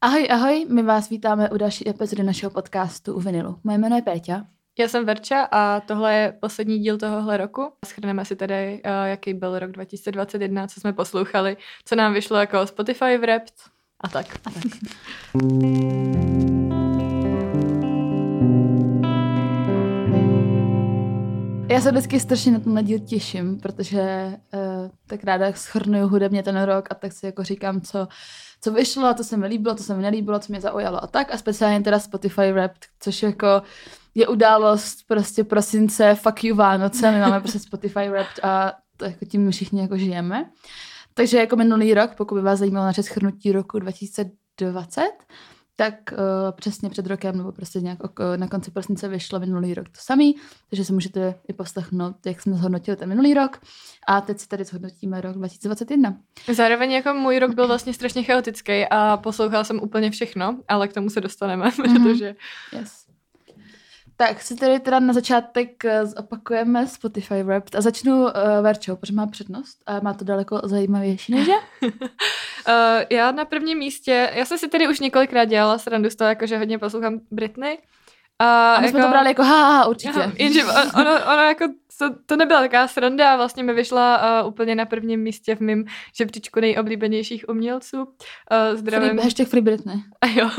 Ahoj, ahoj, my vás vítáme u další epizody našeho podcastu u Vinilu. Moje jméno je Péťa. Já jsem Verča a tohle je poslední díl tohohle roku. Schrneme si tady, uh, jaký byl rok 2021, co jsme poslouchali, co nám vyšlo jako Spotify Wrapped a tak. A tak. Já se vždycky strašně na tenhle díl těším, protože uh, tak ráda schrnuju hudebně ten rok a tak si jako říkám, co, co vyšlo, to se mi líbilo, to se mi nelíbilo, co mě zaujalo a tak. A speciálně teda Spotify Wrapped, což jako je událost prostě prosince, fuck you Vánoce, my máme prostě Spotify Wrapped a to jako tím všichni jako žijeme. Takže jako minulý rok, pokud by vás zajímalo naše schrnutí roku 2020, tak uh, přesně před rokem, nebo prostě nějak uh, na konci prosince vyšlo minulý rok to samý, takže si můžete i poslechnout, jak jsme zhodnotili ten minulý rok. A teď si tady zhodnotíme rok 2021. Zároveň jako můj rok byl vlastně strašně chaotický a poslouchala jsem úplně všechno, ale k tomu se dostaneme, mm-hmm. protože... Yes. Tak si tady teda na začátek eh, zopakujeme Spotify Wrapped a začnu uh, Verčou, protože má přednost a má to daleko zajímavější než já. uh, já na prvním místě, já jsem si tady už několikrát dělala srandu z toho, jako, že hodně poslouchám Britney a, a my jako, jsme to brali jako ha, určitě. Jenže ono, ono jako, to, to nebyla taková sranda a vlastně mi vyšla uh, úplně na prvním místě v mém žebříčku nejoblíbenějších umělců. Uh, zdravím. Free, hashtag Free Britney. A jo.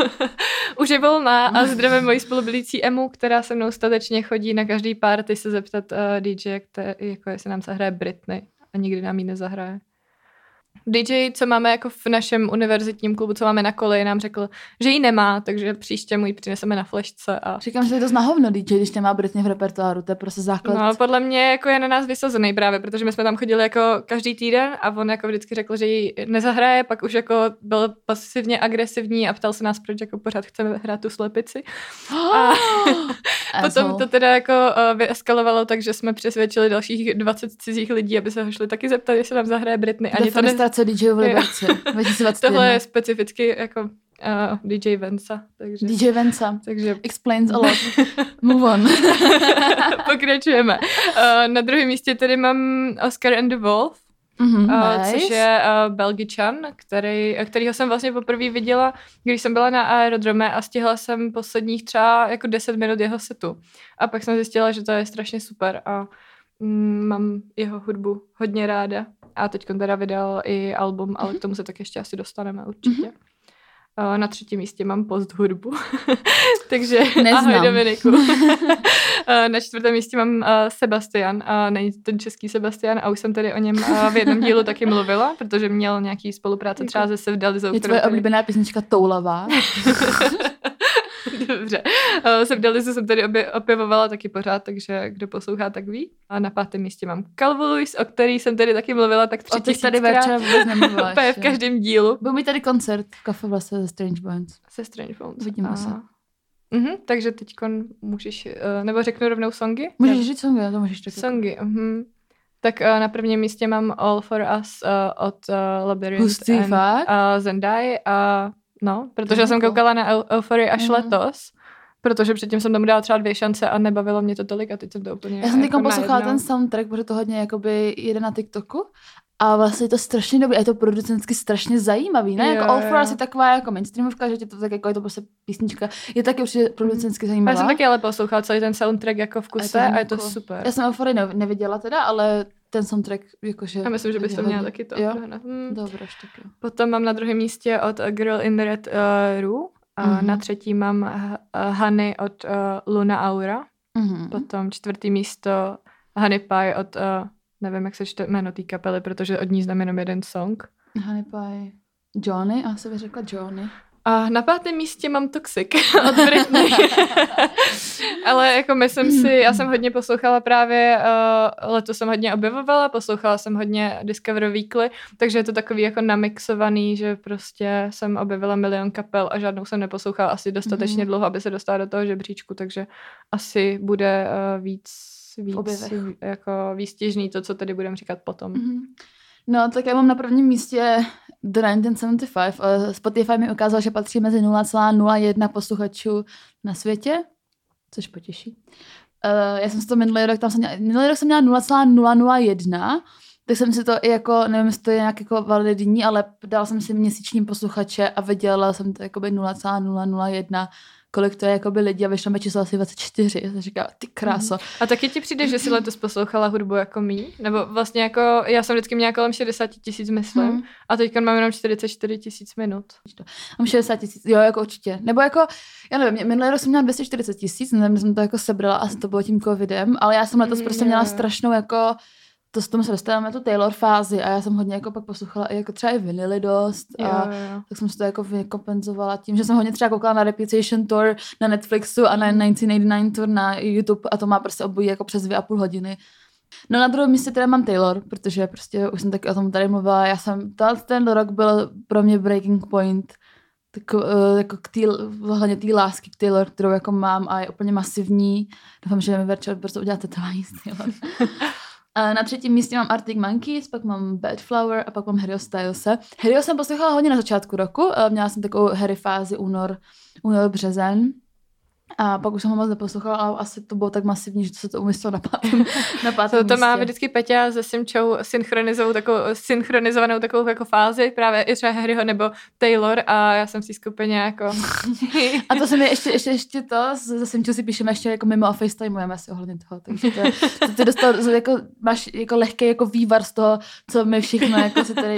Už je volná a zdravím moji spolubydlící Emu, která se mnou statečně chodí na každý party se zeptat uh, DJ, které, jako jestli nám zahraje Britney a nikdy nám ji nezahraje. DJ, co máme jako v našem univerzitním klubu, co máme na koleji, nám řekl, že ji nemá, takže příště mu ji přineseme na flešce. A... Říkám, že je to znahovno DJ, když nemá Britney v repertoáru, to je prostě základ. No, podle mě jako je na nás vysazený právě, protože my jsme tam chodili jako každý týden a on jako vždycky řekl, že ji nezahraje, pak už jako byl pasivně agresivní a ptal se nás, proč jako pořád chceme hrát tu slepici. a potom to teda jako uh, vyeskalovalo, takže jsme přesvědčili dalších 20 cizích lidí, aby se ho šli taky zeptat, jestli nám zahraje Britney. Ani to ne co DJ v Liberci 2021. Tohle je specificky jako uh, DJ Vensa. Takže, DJ Vensa. Takže... Explains a lot. Move on. Pokračujeme. Uh, na druhém místě tady mám Oscar and the Wolf. Mm-hmm, uh, nice. což je uh, Belgičan, který, kterýho jsem vlastně poprvé viděla, když jsem byla na aerodrome a stihla jsem posledních třeba jako 10 minut jeho setu. A pak jsem zjistila, že to je strašně super a mám jeho hudbu hodně ráda. A teď teda vydal i album, ale k tomu se tak ještě asi dostaneme určitě. Mm-hmm. Na třetím místě mám post hudbu. Takže Neznám. ahoj Dominiku. Na čtvrtém místě mám Sebastian. Není ten český Sebastian a už jsem tady o něm v jednom dílu taky mluvila, protože měl nějaký spolupráce třeba se Sevdalizou. Je tvoje oblíbená písnička Toulavá. Dobře. Uh, jsem Dalizu jsem tady obě, opěvovala taky pořád, takže kdo poslouchá, tak ví. A na pátém místě mám Calvo o který jsem tady taky mluvila, tak tři O tady večer vůbec nemluvila v každém dílu. Byl mi tady koncert v Kafe Vlase ze Strange Bones. Se Strange Bones. Vidíme se. Mhm, takže teď můžeš, uh, nebo řeknu rovnou songy? Můžeš říct songy, to můžeš taky. Songy, uh-huh. Tak uh, na prvním místě mám All for Us uh, od uh, Labyrinth Hustý, and, fakt? Uh, Zendai a No, protože jsem koukala na Euphoria až mm. letos, protože předtím jsem tomu dala třeba dvě šance a nebavilo mě to tolik a teď jsem to úplně Já jsem jako poslouchala ten soundtrack, protože to hodně jakoby jede na TikToku a vlastně je to strašně dobrý, je to producensky strašně zajímavý, ne? Jo, jako All For Us je taková jako mainstreamovka, že tě to tak jako je to prostě písnička, je taky určitě producensky zajímavá. Já jsem taky ale poslouchala celý ten soundtrack jako v kuse a je to, a je to super. Já jsem Euphoria neviděla teda, ale ten soundtrack jakože... Já myslím, že bys to měla taky to. Jo? Hmm. Tak jo. Potom mám na druhém místě od A Girl in Red uh, Room. A mm-hmm. na třetí mám uh, Honey od uh, Luna Aura. Mm-hmm. Potom čtvrtý místo Honey Pie od, uh, nevím, jak se čte jméno té kapely, protože od ní znám jenom jeden song. Honey Pie. Johnny? A se by řekla Johnny. A na pátém místě mám Toxic od Britney. Ale jako myslím si, já jsem hodně poslouchala právě, uh, letos jsem hodně objevovala, poslouchala jsem hodně Discover Weekly, takže je to takový jako namixovaný, že prostě jsem objevila milion kapel a žádnou jsem neposlouchala asi dostatečně mm-hmm. dlouho, aby se dostala do toho žebříčku, takže asi bude uh, víc, víc jako výstěžný to, co tady budeme říkat potom. Mm-hmm. No, tak já mám na prvním místě The 1975. Spotify mi ukázal, že patří mezi 0,01 posluchačů na světě, což potěší. Uh, já jsem si to minulý rok, tam jsem měla, minulý rok jsem měla 0,001, tak jsem si to i jako, nevím, jestli to je nějak jako validní, ale dala jsem si měsíční posluchače a vydělala jsem to jako by 0,001 kolik to je jako by lidi a vyšlo mi číslo asi 24. Já jsem říkala, ty kráso. Mm. A taky ti přijde, že jsi letos poslouchala hudbu jako mý? Nebo vlastně jako, já jsem vždycky měla kolem 60 tisíc, myslím, mm. a teďka mám jenom 44 tisíc minut. Mám 60 tisíc, jo, jako určitě. Nebo jako, já nevím, minulý rok jsem měla 240 tisíc, nevím, jsem to jako sebrala, asi to bylo tím covidem, ale já jsem letos mm, prostě měla strašnou jako to s tomu se dostáváme tu Taylor fázi a já jsem hodně jako pak poslouchala i jako třeba i vinily dost a jo, jo. tak jsem si to jako vykompenzovala tím, že jsem hodně třeba koukala na Reputation Tour na Netflixu a na 1989 mhm. Tour na YouTube a to má prostě obojí jako přes dvě a půl hodiny. No na druhém místě teda mám Taylor, protože prostě už jsem taky o tom tady mluvila, já jsem, ten rok byl pro mě breaking point, tak, uh, jako k tý, hlavně té lásky k Taylor, kterou jako mám a je úplně masivní. Doufám, že mi večer prostě udělat tetování s Taylor. Na třetím místě mám Arctic Monkeys, pak mám Bad Flower a pak mám Harryho Stylese. Harryho jsem poslouchala hodně na začátku roku, měla jsem takovou Harry fázi únor, únor, březen. A pak už jsem ho moc neposlouchala, ale asi to bylo tak masivní, že to se to umyslelo na pátém, na pátém to, to má vždycky Peťa se Simčou synchronizovanou takovou, synchronizovanou takovou jako fázi, právě i třeba Harryho nebo Taylor a já jsem si skupině jako... a to se mi ještě, ještě, ještě to, se Simčou si píšeme ještě jako mimo a FaceTimeujeme si ohledně toho, takže to, to ty dostal, jako, máš jako lehký jako vývar z toho, co my všichni jako si tady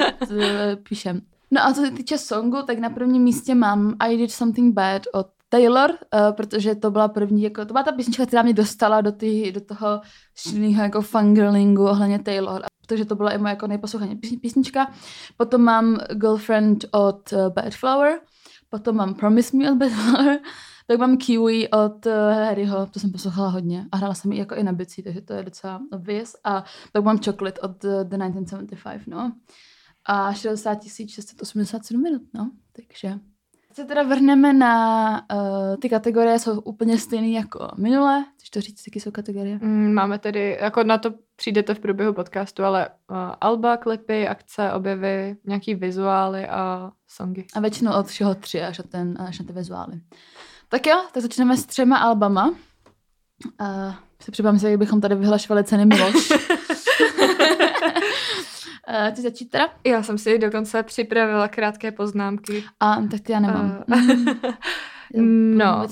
píšeme. No a co se týče songu, tak na prvním místě mám I Did Something Bad od Taylor, uh, protože to byla první, jako, to byla ta písnička, která mě dostala do, tý, do toho šíleného jako fangirlingu ohledně Taylor. Protože to byla i moje jako nejposlouchané písnička. Potom mám Girlfriend od uh, Bad Flower, potom mám Promise Me od Bad Flower, tak mám Kiwi od uh, Harryho, to jsem poslouchala hodně a hrála jsem ji jako i na bicí, takže to je docela obvious. A tak mám Chocolate od uh, The 1975, no. A 60 687 minut, no. Takže se teda vrhneme na uh, ty kategorie, jsou úplně stejné jako minule. Chceš to říct, jaké jsou kategorie? Mm, máme tedy, jako na to přijdete v průběhu podcastu, ale uh, alba, klipy, akce, objevy, nějaký vizuály a songy. A většinou od všeho tři až na, ten, až na ty vizuály. Tak jo, tak začneme s třema albama. Uh, se připomínám si, jak bychom tady vyhlašovali ceny Miloš. Uh, ty začít teda? Já jsem si dokonce připravila krátké poznámky. A tak ty já nemám. Uh, no,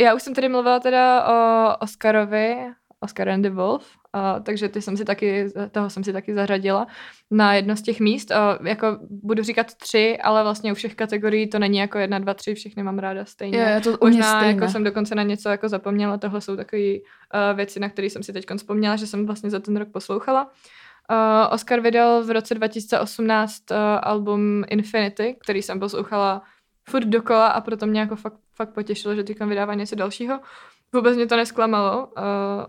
já už jsem tady mluvila teda o Oscarovi, Oscar and the Wolf, uh, takže ty jsem si taky, toho jsem si taky zařadila na jedno z těch míst. Uh, jako budu říkat tři, ale vlastně u všech kategorií to není jako jedna, dva, tři, všechny mám ráda stejně. Je, to Možná stejně. jako jsem dokonce na něco jako zapomněla, tohle jsou takové uh, věci, na které jsem si teď vzpomněla, že jsem vlastně za ten rok poslouchala. Uh, Oscar vydal v roce 2018 uh, eh, album Infinity, který jsem poslouchala furt dokola a proto mě jako fakt, fakt potěšilo, že teďka vydává něco dalšího. Vůbec mě to nesklamalo. Uh,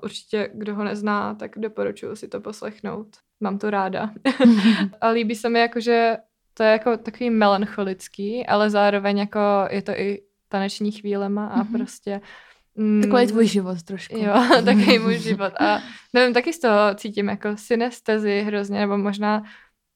určitě, kdo ho nezná, tak doporučuji si to poslechnout. Mám to ráda. a líbí se mi jako, že to je jako takový melancholický, ale zároveň jako je to i taneční chvílema a mm-hmm. prostě Mm, Takový tvůj život trošku. Jo, takový můj život. A nevím, taky z toho cítím jako synestezi hrozně, nebo možná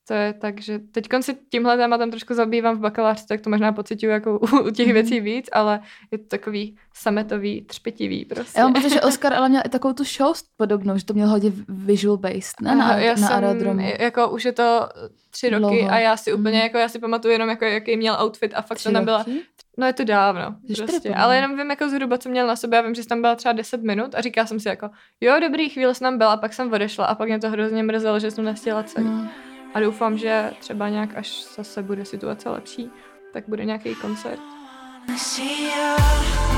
to je tak, že teď si tímhle tématem trošku zabývám v bakalářce, tak to možná pocituju jako u, u těch mm. věcí víc, ale je to takový sametový, třpitivý prostě. Já mám pocit, že Oscar ale měl i takovou tu show podobnou, že to měl hodně visual based, ne? Na, já na jsem, aerodromu. Jako už je to tři roky Dlouho. a já si úplně, mm. jako já si pamatuju jenom, jako, jaký měl outfit a fakt tři to nebyla, No je to dávno, prostě. ale jenom vím jako zhruba, co měl na sobě, já vím, že jsi tam byla třeba 10 minut a říkala jsem si jako, jo, dobrý, chvíli jsem tam byla, pak jsem odešla a pak mě to hrozně mrzelo, že jsem nestihla celý. Mm. A doufám, že třeba nějak, až zase bude situace lepší, tak bude nějaký koncert. See you.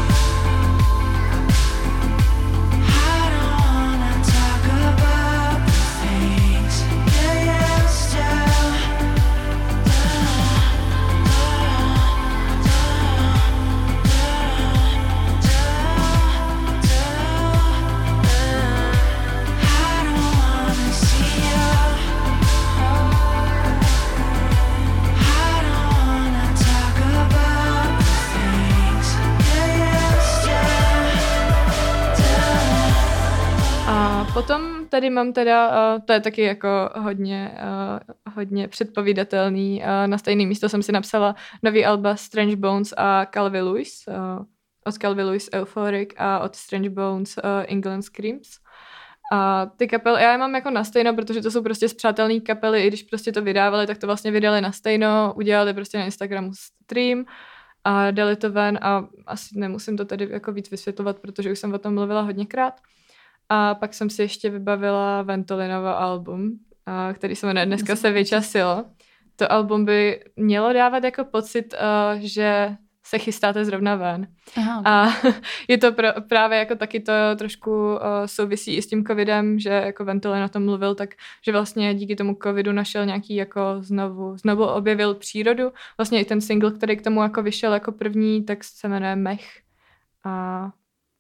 Potom tady mám teda, uh, to je taky jako hodně, uh, hodně předpovídatelný. Uh, na stejné místo jsem si napsala nový alba Strange Bones a Calvin Lewis. Uh, od Calvin Lewis Euphoric a od Strange Bones uh, England Screams. A ty kapely, já je mám jako na stejno, protože to jsou prostě zpřátelné kapely, i když prostě to vydávali, tak to vlastně vydali na stejno, udělali prostě na Instagramu stream a dali to ven a asi nemusím to tady jako víc vysvětlovat, protože už jsem o tom mluvila hodněkrát. A pak jsem si ještě vybavila Ventolinovo album, a který se jmenuje Dneska se vyčasilo. To album by mělo dávat jako pocit, uh, že se chystáte zrovna ven. Aha. A je to pr- právě jako taky to trošku uh, souvisí i s tím covidem, že jako Ventole na tom mluvil, tak že vlastně díky tomu covidu našel nějaký jako znovu, znovu objevil přírodu. Vlastně i ten single, který k tomu jako vyšel jako první, tak se jmenuje Mech. A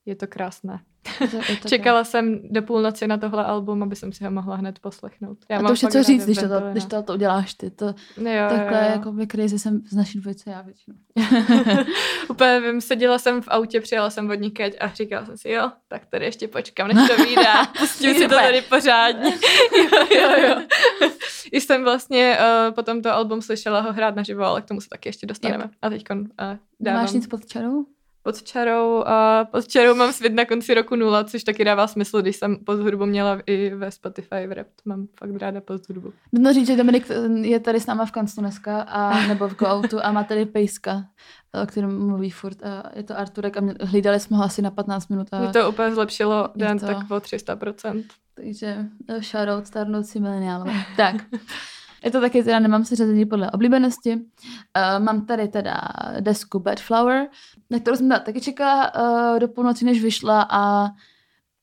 je to krásné. To, to Čekala tak. jsem do půlnoci na tohle album, aby jsem si ho mohla hned poslechnout. Já a to už je co říct, když to, když to, to uděláš ty. To, jo, takhle jo, jo. jako by crazy jsem z naší dvojice já většinou. Úplně vím, seděla jsem v autě, přijela jsem od někať a říkala jsem si, jo, tak tady ještě počkám, než to vyjde. Pustím si to tady pořádně. jo, jo, jo. I jsem vlastně uh, potom to album slyšela ho hrát naživo, ale k tomu se taky ještě dostaneme. Yep. A teď uh, dávám. Máš nic pod čarou? Pod čarou a pod čarou mám svět na konci roku nula, což taky dává smysl, když jsem pod hudbu měla i ve Spotify v rap. Mám fakt ráda pod hudbu. No říct, že Dominik je tady s náma v kanclu dneska a nebo v Go a má tady Pejska, o kterém mluví furt. A je to Arturek a mě, hlídali jsme ho asi na 15 minut. A Mě to úplně zlepšilo den to... tak o 300%. Takže eh, shoutout starnoucí mileniálové. tak. Je to taky teda, nemám se řazení podle oblíbenosti. Uh, mám tady teda desku Bad Flower, na kterou jsem taky čekala uh, do půlnoci, než vyšla a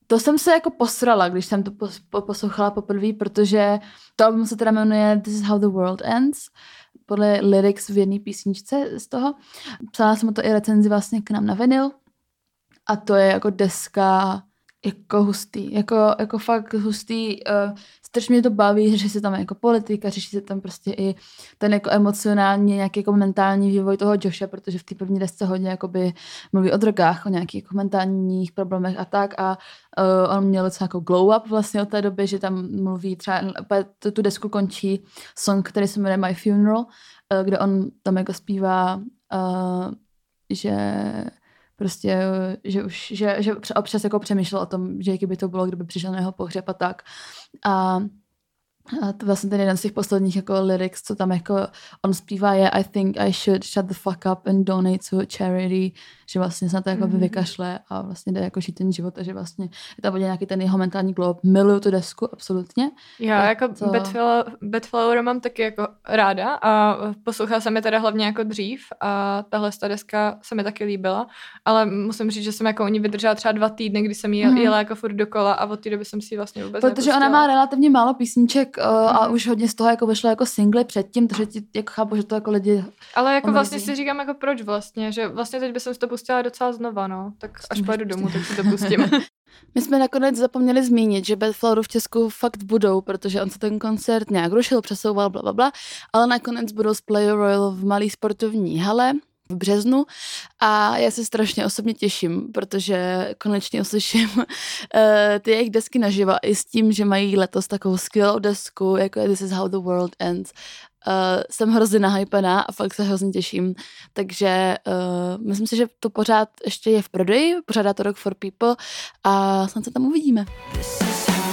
to jsem se jako posrala, když jsem to pos- po- poslouchala poprvé, protože to album se teda jmenuje This is how the world ends, podle lyrics v jedné písničce z toho. Psala jsem to i recenzi vlastně k nám na vinyl a to je jako deska jako hustý, jako, jako fakt hustý, uh, strašně mě to baví, řeší se tam jako politika, řeší se tam prostě i ten jako emocionální, nějaký jako mentální vývoj toho Josha, protože v té první desce hodně jakoby mluví o drogách, o nějakých jako mentálních problémech a tak. A uh, on měl docela jako glow up vlastně od té doby, že tam mluví třeba, tu, tu desku končí song, který se jmenuje My Funeral, uh, kde on tam jako zpívá, uh, že prostě, že už, že, že občas jako přemýšlel o tom, že jaký by to bylo, kdyby přišel na jeho pohřeb a tak. A a to vlastně ten jeden z těch posledních jako lyrics, co tam jako on zpívá je I think I should shut the fuck up and donate to a charity, že vlastně se na to jako mm. vykašle a vlastně jde jako žít ten život a že vlastně je tam nějaký ten jeho mentální glob. Miluju tu desku, absolutně. Já je jako to... Bedflower, Bedflower mám taky jako ráda a poslouchala jsem je teda hlavně jako dřív a tahle ta deska se mi taky líbila, ale musím říct, že jsem jako u ní vydržela třeba dva týdny, kdy jsem jí mm. jela jako furt dokola a od té doby jsem si vlastně vůbec Protože nepustila. ona má relativně málo písniček uh, a mm. už hodně z toho jako vyšlo jako singly předtím, takže ti jako chápu, že to jako lidi Ale jako omrzí. vlastně si říkám jako proč vlastně, že vlastně teď bych si to pustila docela znova, no. Tak až pojedu domů, tak si to pustím. My jsme nakonec zapomněli zmínit, že Bedfloweru v Česku fakt budou, protože on se ten koncert nějak rušil, přesouval, bla, bla, bla, ale nakonec budou z Play Royal v malý sportovní hale v březnu a já se strašně osobně těším, protože konečně uslyším uh, ty jejich desky naživa i s tím, že mají letos takovou skvělou desku, jako This is how the world ends. Uh, jsem hrozně nahypená a fakt se hrozně těším. Takže uh, myslím si, že to pořád ještě je v prodeji, pořádá to Rock for People a snad se tam uvidíme. This is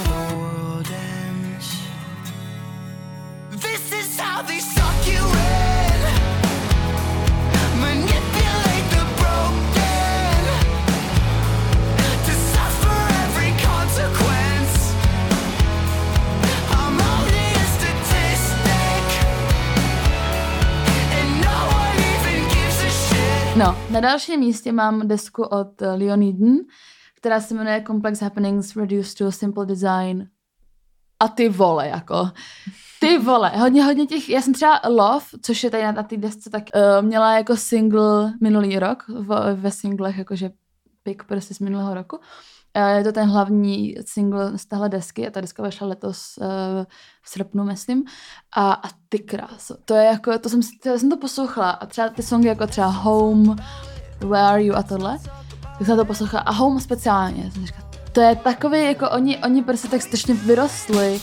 No, na dalším místě mám desku od Leoniden, která se jmenuje Complex Happenings Reduced to Simple Design. A ty vole, jako. Ty vole, hodně, hodně těch, já jsem třeba Love, což je tady na, na té desce, tak uh, měla jako single minulý rok v, ve singlech, jakože pick prostě z minulého roku. Je to ten hlavní single z téhle desky a ta deska vyšla letos uh, v srpnu, myslím. A, a ty kráso, to je jako, to jsem, to jsem to poslouchala a třeba ty songy jako třeba Home, Where Are You a tohle, tak jsem to poslouchala a Home speciálně. Jsem říkala, to je takový, jako oni, oni prostě tak strašně vyrostli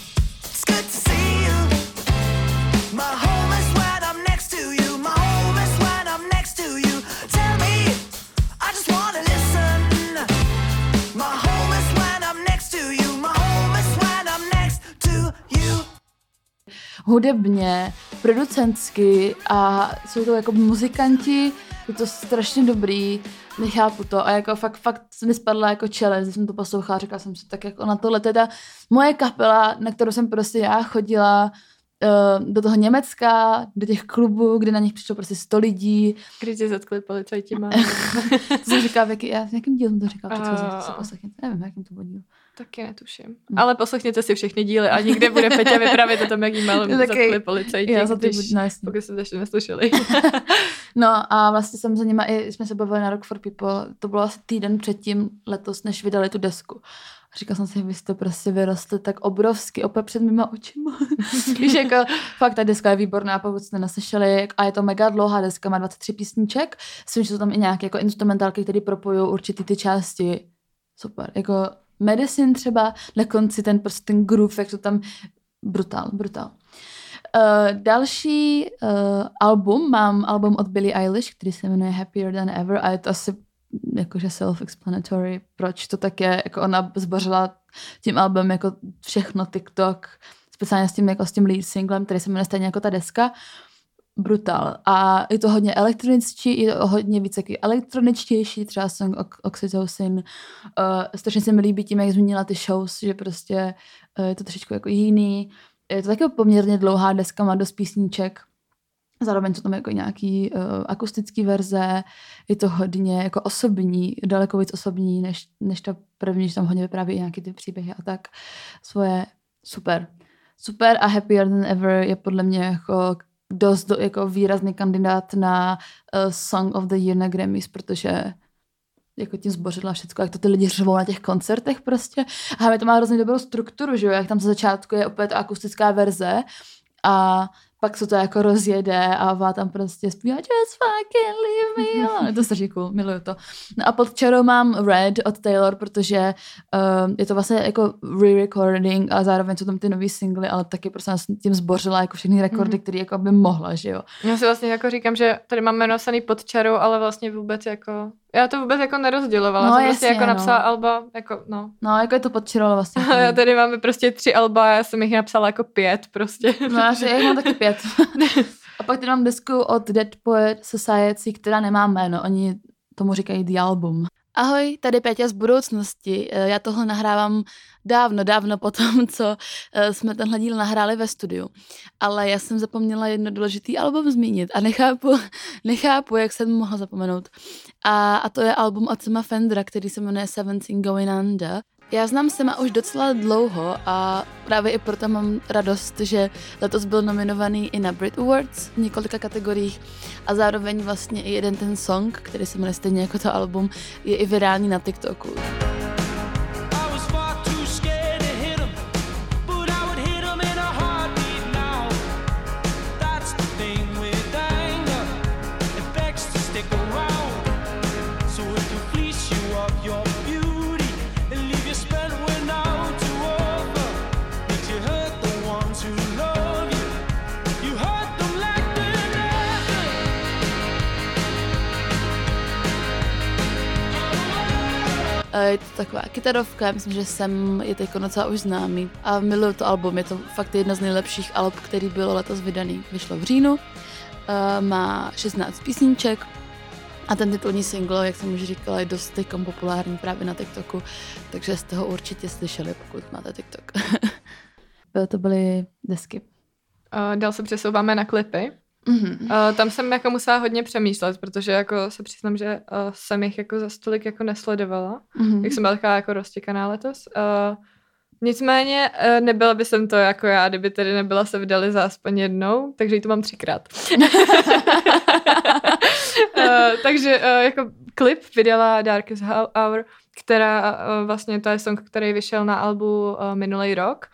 hudebně, producentsky a jsou to jako muzikanti, je to strašně dobrý, nechápu to a jako fakt, fakt mi spadla jako čele, když jsem to poslouchala, říkala jsem si tak jako na tohle teda moje kapela, na kterou jsem prostě já chodila, uh, do toho Německa, do těch klubů, kde na nich přišlo prostě 100 lidí. Kdy tě zatkli policajti má. to jsem říkala, v jaký, já, v jakým dílu jsem to říkala, uh, se nevím, v jakým to bylo díl. Taky netuším. No. Ale poslechněte si všechny díly a nikde bude Petě vyprávět o tom, jaký malou zatkli policajti, já za když, no, pokud jste to ještě neslyšeli. no a vlastně jsem za nima i, jsme se bavili na Rock for People, to bylo asi týden předtím letos, než vydali tu desku. A říkala jsem si, vy jste prostě vyrostli tak obrovsky, opět před mýma očima. Víš, jako fakt ta deska je výborná, pokud jste neslyšeli a je to mega dlouhá deska, má 23 písniček, myslím, že jsou tam i nějaké jako instrumentálky, které propojují určitý ty části. Super, jako Medicine třeba, na konci ten prostě ten groove, jak to tam brutál, brutál. Uh, další uh, album, mám album od Billie Eilish, který se jmenuje Happier Than Ever a je to asi jakože self-explanatory, proč to tak je, jako ona zbořila tím albumem jako všechno TikTok, speciálně s tím, jako s tím lead singlem, který se jmenuje stejně jako ta deska, brutal. A je to hodně elektroničtí, je to hodně víc elektroničtější, třeba song Oxytocin. Uh, strašně se mi líbí tím, jak změnila ty shows, že prostě uh, je to trošičku jako jiný. Je to taky poměrně dlouhá deska, má dost písniček. Zároveň jsou tam jako nějaký uh, akustický verze, je to hodně jako osobní, daleko víc osobní, než, než ta první, že tam hodně vypráví nějaký ty příběhy a tak. Svoje super. Super a Happier Than Ever je podle mě jako dost do, jako výrazný kandidát na uh, Song of the Year na Grammys, protože jako tím zbořila všechno, jak to ty lidi řvou na těch koncertech prostě. A to má hrozně dobrou strukturu, že jo, jak tam za začátku je opět akustická verze a pak se to jako rozjede a vá tam prostě zpívá just fucking leave me alone. Je to strašně cool, miluju to. No a pod čarou mám Red od Taylor, protože uh, je to vlastně jako re-recording a zároveň jsou tam ty nový singly, ale taky prostě jsem tím zbořila jako všechny rekordy, mm-hmm. které jako by mohla, že jo. Já si vlastně jako říkám, že tady mám jméno pod čarou, ale vlastně vůbec jako já to vůbec jako nerozdělovala, no, jsem prostě jako no. napsala alba, jako no. No, jako je to podčirolo vlastně. Já tady máme prostě tři alba, já jsem jich napsala jako pět prostě. No, já, já mám taky pět. a pak tady mám desku od Dead Poet Society, která nemá jméno, oni tomu říkají The Album. Ahoj, tady Péťa z budoucnosti. Eh, já tohle nahrávám dávno, dávno po tom, co eh, jsme tenhle díl nahráli ve studiu. Ale já jsem zapomněla jedno důležitý album zmínit a nechápu, nechápu jak jsem mohla zapomenout. A, a to je album od Sema Fendra, který se jmenuje Seventeen Going Under. Já znám Sema už docela dlouho a právě i proto mám radost, že letos byl nominovaný i na Brit Awards v několika kategoriích a zároveň vlastně i jeden ten song, který se jmenuje stejně jako to album, je i virální na TikToku. Je to taková kytarovka, myslím, že jsem je teď docela už známý a miluju to album, je to fakt jedna z nejlepších alb, který bylo letos vydaný. Vyšlo v říjnu, má 16 písniček, a ten titulní single, jak jsem už říkala, je dost populární právě na TikToku, takže jste ho určitě slyšeli, pokud máte TikTok. to byly desky. Dál se přesouváme na klipy. Mm-hmm. Uh, tam jsem jako musela hodně přemýšlet, protože jako se přiznám, že uh, jsem jich jako za stolik jako nesledovala, mm-hmm. jak jsem byla taková jako roztěkaná letos. Uh, nicméně nebyla by jsem to jako já, kdyby tedy nebyla se vydali za aspoň jednou, takže ji tu mám třikrát. uh, takže uh, jako klip vydala Darkest Hour, která uh, vlastně to je song, který vyšel na albu minulý rok.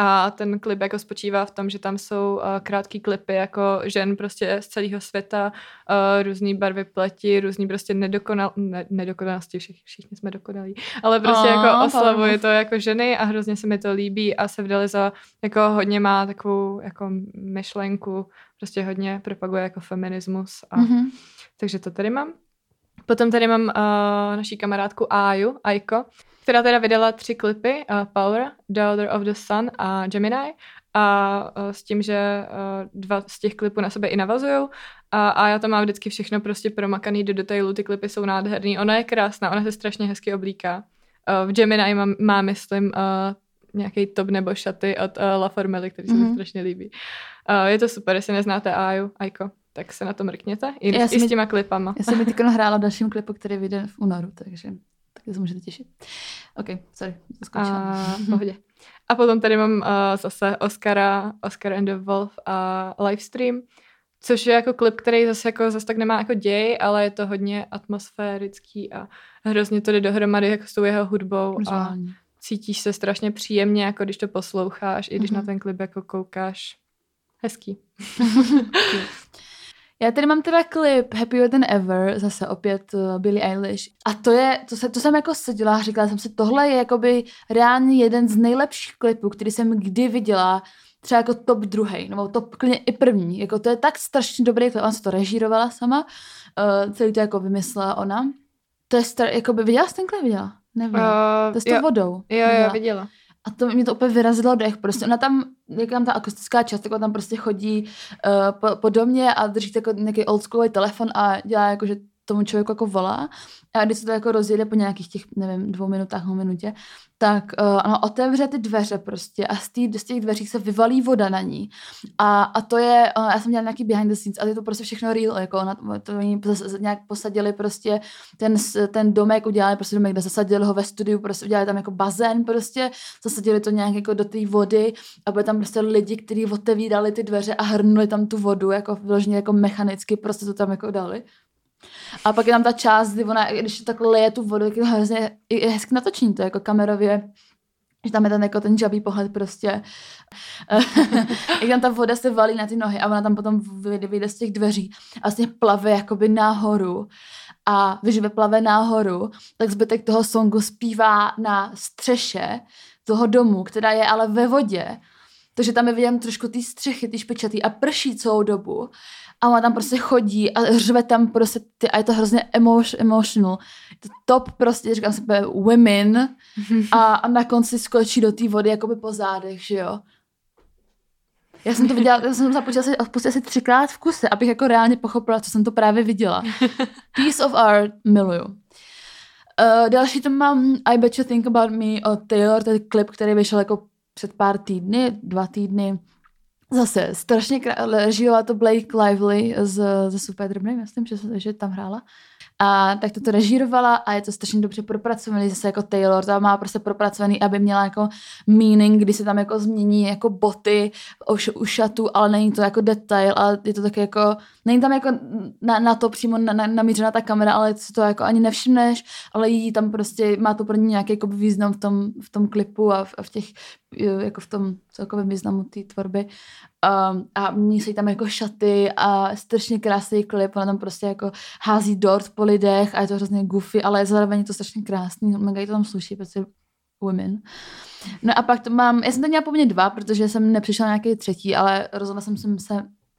A ten klip jako spočívá v tom, že tam jsou uh, krátký klipy jako žen prostě z celého světa, uh, různý barvy pleti, různý prostě nedokonal, ne, nedokonalosti, všich, všichni jsme dokonalí, ale prostě oh, jako oslavuje to jako ženy a hrozně se mi to líbí a se vdali za jako hodně má takovou jako myšlenku, prostě hodně propaguje jako feminismus a mm-hmm. takže to tady mám. Potom tady mám uh, naší kamarádku Aju, Aiko, která teda vydala tři klipy, uh, Power, Daughter of the Sun a Gemini a uh, s tím, že uh, dva z těch klipů na sebe i navazují a, a já to mám vždycky všechno prostě promakaný do detailu, ty klipy jsou nádherný, ona je krásná, ona se strašně hezky oblíká. Uh, v Gemini má, má myslím, uh, nějaký top nebo šaty od uh, La Formely, který se mm-hmm. mi mhm. strašně líbí. Uh, je to super, jestli neznáte Aju, Aiko, tak se na to mrkněte. I, já i s těma klipama. Já jsem mi teď nahrála dalším klipu, který vyjde v únoru, takže taky se můžete těšit. OK, sorry, zaskočila. pohodě. A potom tady mám uh, zase Oscara, Oscar and the Wolf a livestream, což je jako klip, který zase jako zase tak nemá jako děj, ale je to hodně atmosférický a hrozně to jde dohromady jako s tou jeho hudbou a cítíš se strašně příjemně, jako když to posloucháš, i když mm-hmm. na mhm. ten klip jako koukáš. Hezký. Já tady mám teda klip Happier Than Ever, zase opět uh, Billie Eilish. A to je, to, se, to jsem jako seděla a říkala jsem si, tohle je jakoby reálně jeden z nejlepších klipů, který jsem kdy viděla, třeba jako top druhý, nebo top klidně i první. Jako to je tak strašně dobrý klip, ona se to režírovala sama, uh, celý to jako vymyslela ona. To je star, jako by viděla jsi ten klip, viděla? Nevím. Uh, to je s tou vodou. Jo, jo, viděla. A to mě to úplně vyrazilo dech. Prostě ona tam, jak tam ta akustická část, tak tam prostě chodí uh, po, po domě a drží jako nějaký oldschoolový telefon a dělá jako, že tomu člověku jako volá a když se to jako rozjede po nějakých těch, nevím, dvou minutách, nebo minutě, tak uh, ano, otevře ty dveře prostě a z, tý, z těch dveří se vyvalí voda na ní. A, a to je, uh, já jsem dělala nějaký behind the scenes, a je to prostě všechno real, jako ona, to oni nějak posadili prostě ten, ten domek, udělali prostě domek, kde zasadili ho ve studiu, prostě udělali tam jako bazén prostě, zasadili to nějak jako do té vody a byli tam prostě lidi, kteří otevírali ty dveře a hrnuli tam tu vodu, jako vyloženě jako mechanicky, prostě to tam jako dali. A pak je tam ta část, kdy ona, když tak leje tu vodu, tak je hrozně je hezky natočení to, jako kamerově, že tam je ten jako ten žabý pohled prostě. jak tam ta voda se valí na ty nohy a ona tam potom vyjde z těch dveří a vlastně plave jakoby nahoru. A když vyplave nahoru, tak zbytek toho songu zpívá na střeše toho domu, která je ale ve vodě. Takže tam je vidět trošku ty střechy, ty špičatý a prší celou dobu a ona tam prostě chodí a řve tam prostě ty, a je to hrozně emotion, emotional. Je to top prostě, říkám si, women a, a na konci skočí do té vody jakoby po zádech, že jo. Já jsem to viděla, já jsem započala si, pustila si třikrát v kuse, abych jako reálně pochopila, co jsem to právě viděla. Piece of art miluju. Uh, další to mám I Bet You Think About Me od Taylor, je klip, který vyšel jako před pár týdny, dva týdny. Zase strašně žila to Blake Lively z, ze Super Drobný, myslím, že, že tam hrála. A tak to režírovala a je to strašně dobře propracovaný, zase jako Taylor, to má prostě propracovaný, aby měla jako meaning, kdy se tam jako změní jako boty u, u šatu, ale není to jako detail, ale je to taky jako, není tam jako na, na to přímo na, na, namířená ta kamera, ale si to jako ani nevšimneš, ale jí tam prostě, má to pro ní nějaký jako význam v tom, v tom klipu a v, a v těch, jako v tom celkovém významu té tvorby. Um, a mní se tam jako šaty a strašně krásný klip, ona tam prostě jako hází dort po lidech a je to hrozně goofy, ale zároveň je to strašně krásný, mega to tam sluší, protože women. No a pak to mám, já jsem to měla poměrně dva, protože jsem nepřišla nějaký třetí, ale rozhodla jsem se,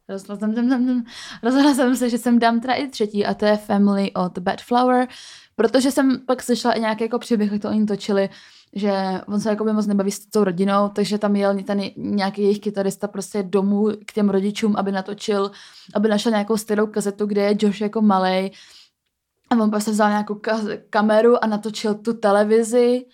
rozhodla jsem, jsem, jsem, rozhodla jsem se, že jsem dám teda i třetí a to je Family od Bad Flower, protože jsem pak slyšela i nějaký jako příběh, jak to oni točili, že on se jako by moc nebaví s tou rodinou, takže tam jel ten nějaký jejich kytarista prostě domů k těm rodičům, aby natočil, aby našel nějakou starou kazetu, kde je Josh jako malej. A on prostě vzal nějakou kameru a natočil tu televizi,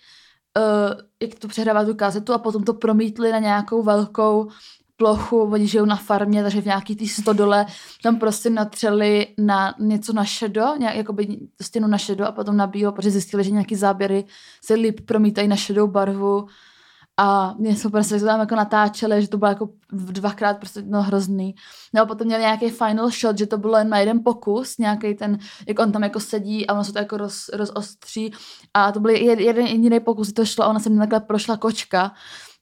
uh, jak to přehrává tu kazetu a potom to promítli na nějakou velkou plochu, oni žijou na farmě, takže v nějaký tý stodole tam prostě natřeli na něco na šedo, nějak, jakoby stěnu na šedo a potom na bílo, protože zjistili, že nějaký záběry se líp promítají na šedou barvu. A mě super se to tam jako natáčeli, že to bylo jako dvakrát prostě no hrozný. No a potom měl nějaký final shot, že to bylo jen na jeden pokus, nějaký ten, jak on tam jako sedí a ono se to jako roz, rozostří. A to byl jeden jediný pokus, to šlo a ona se mi takhle prošla kočka,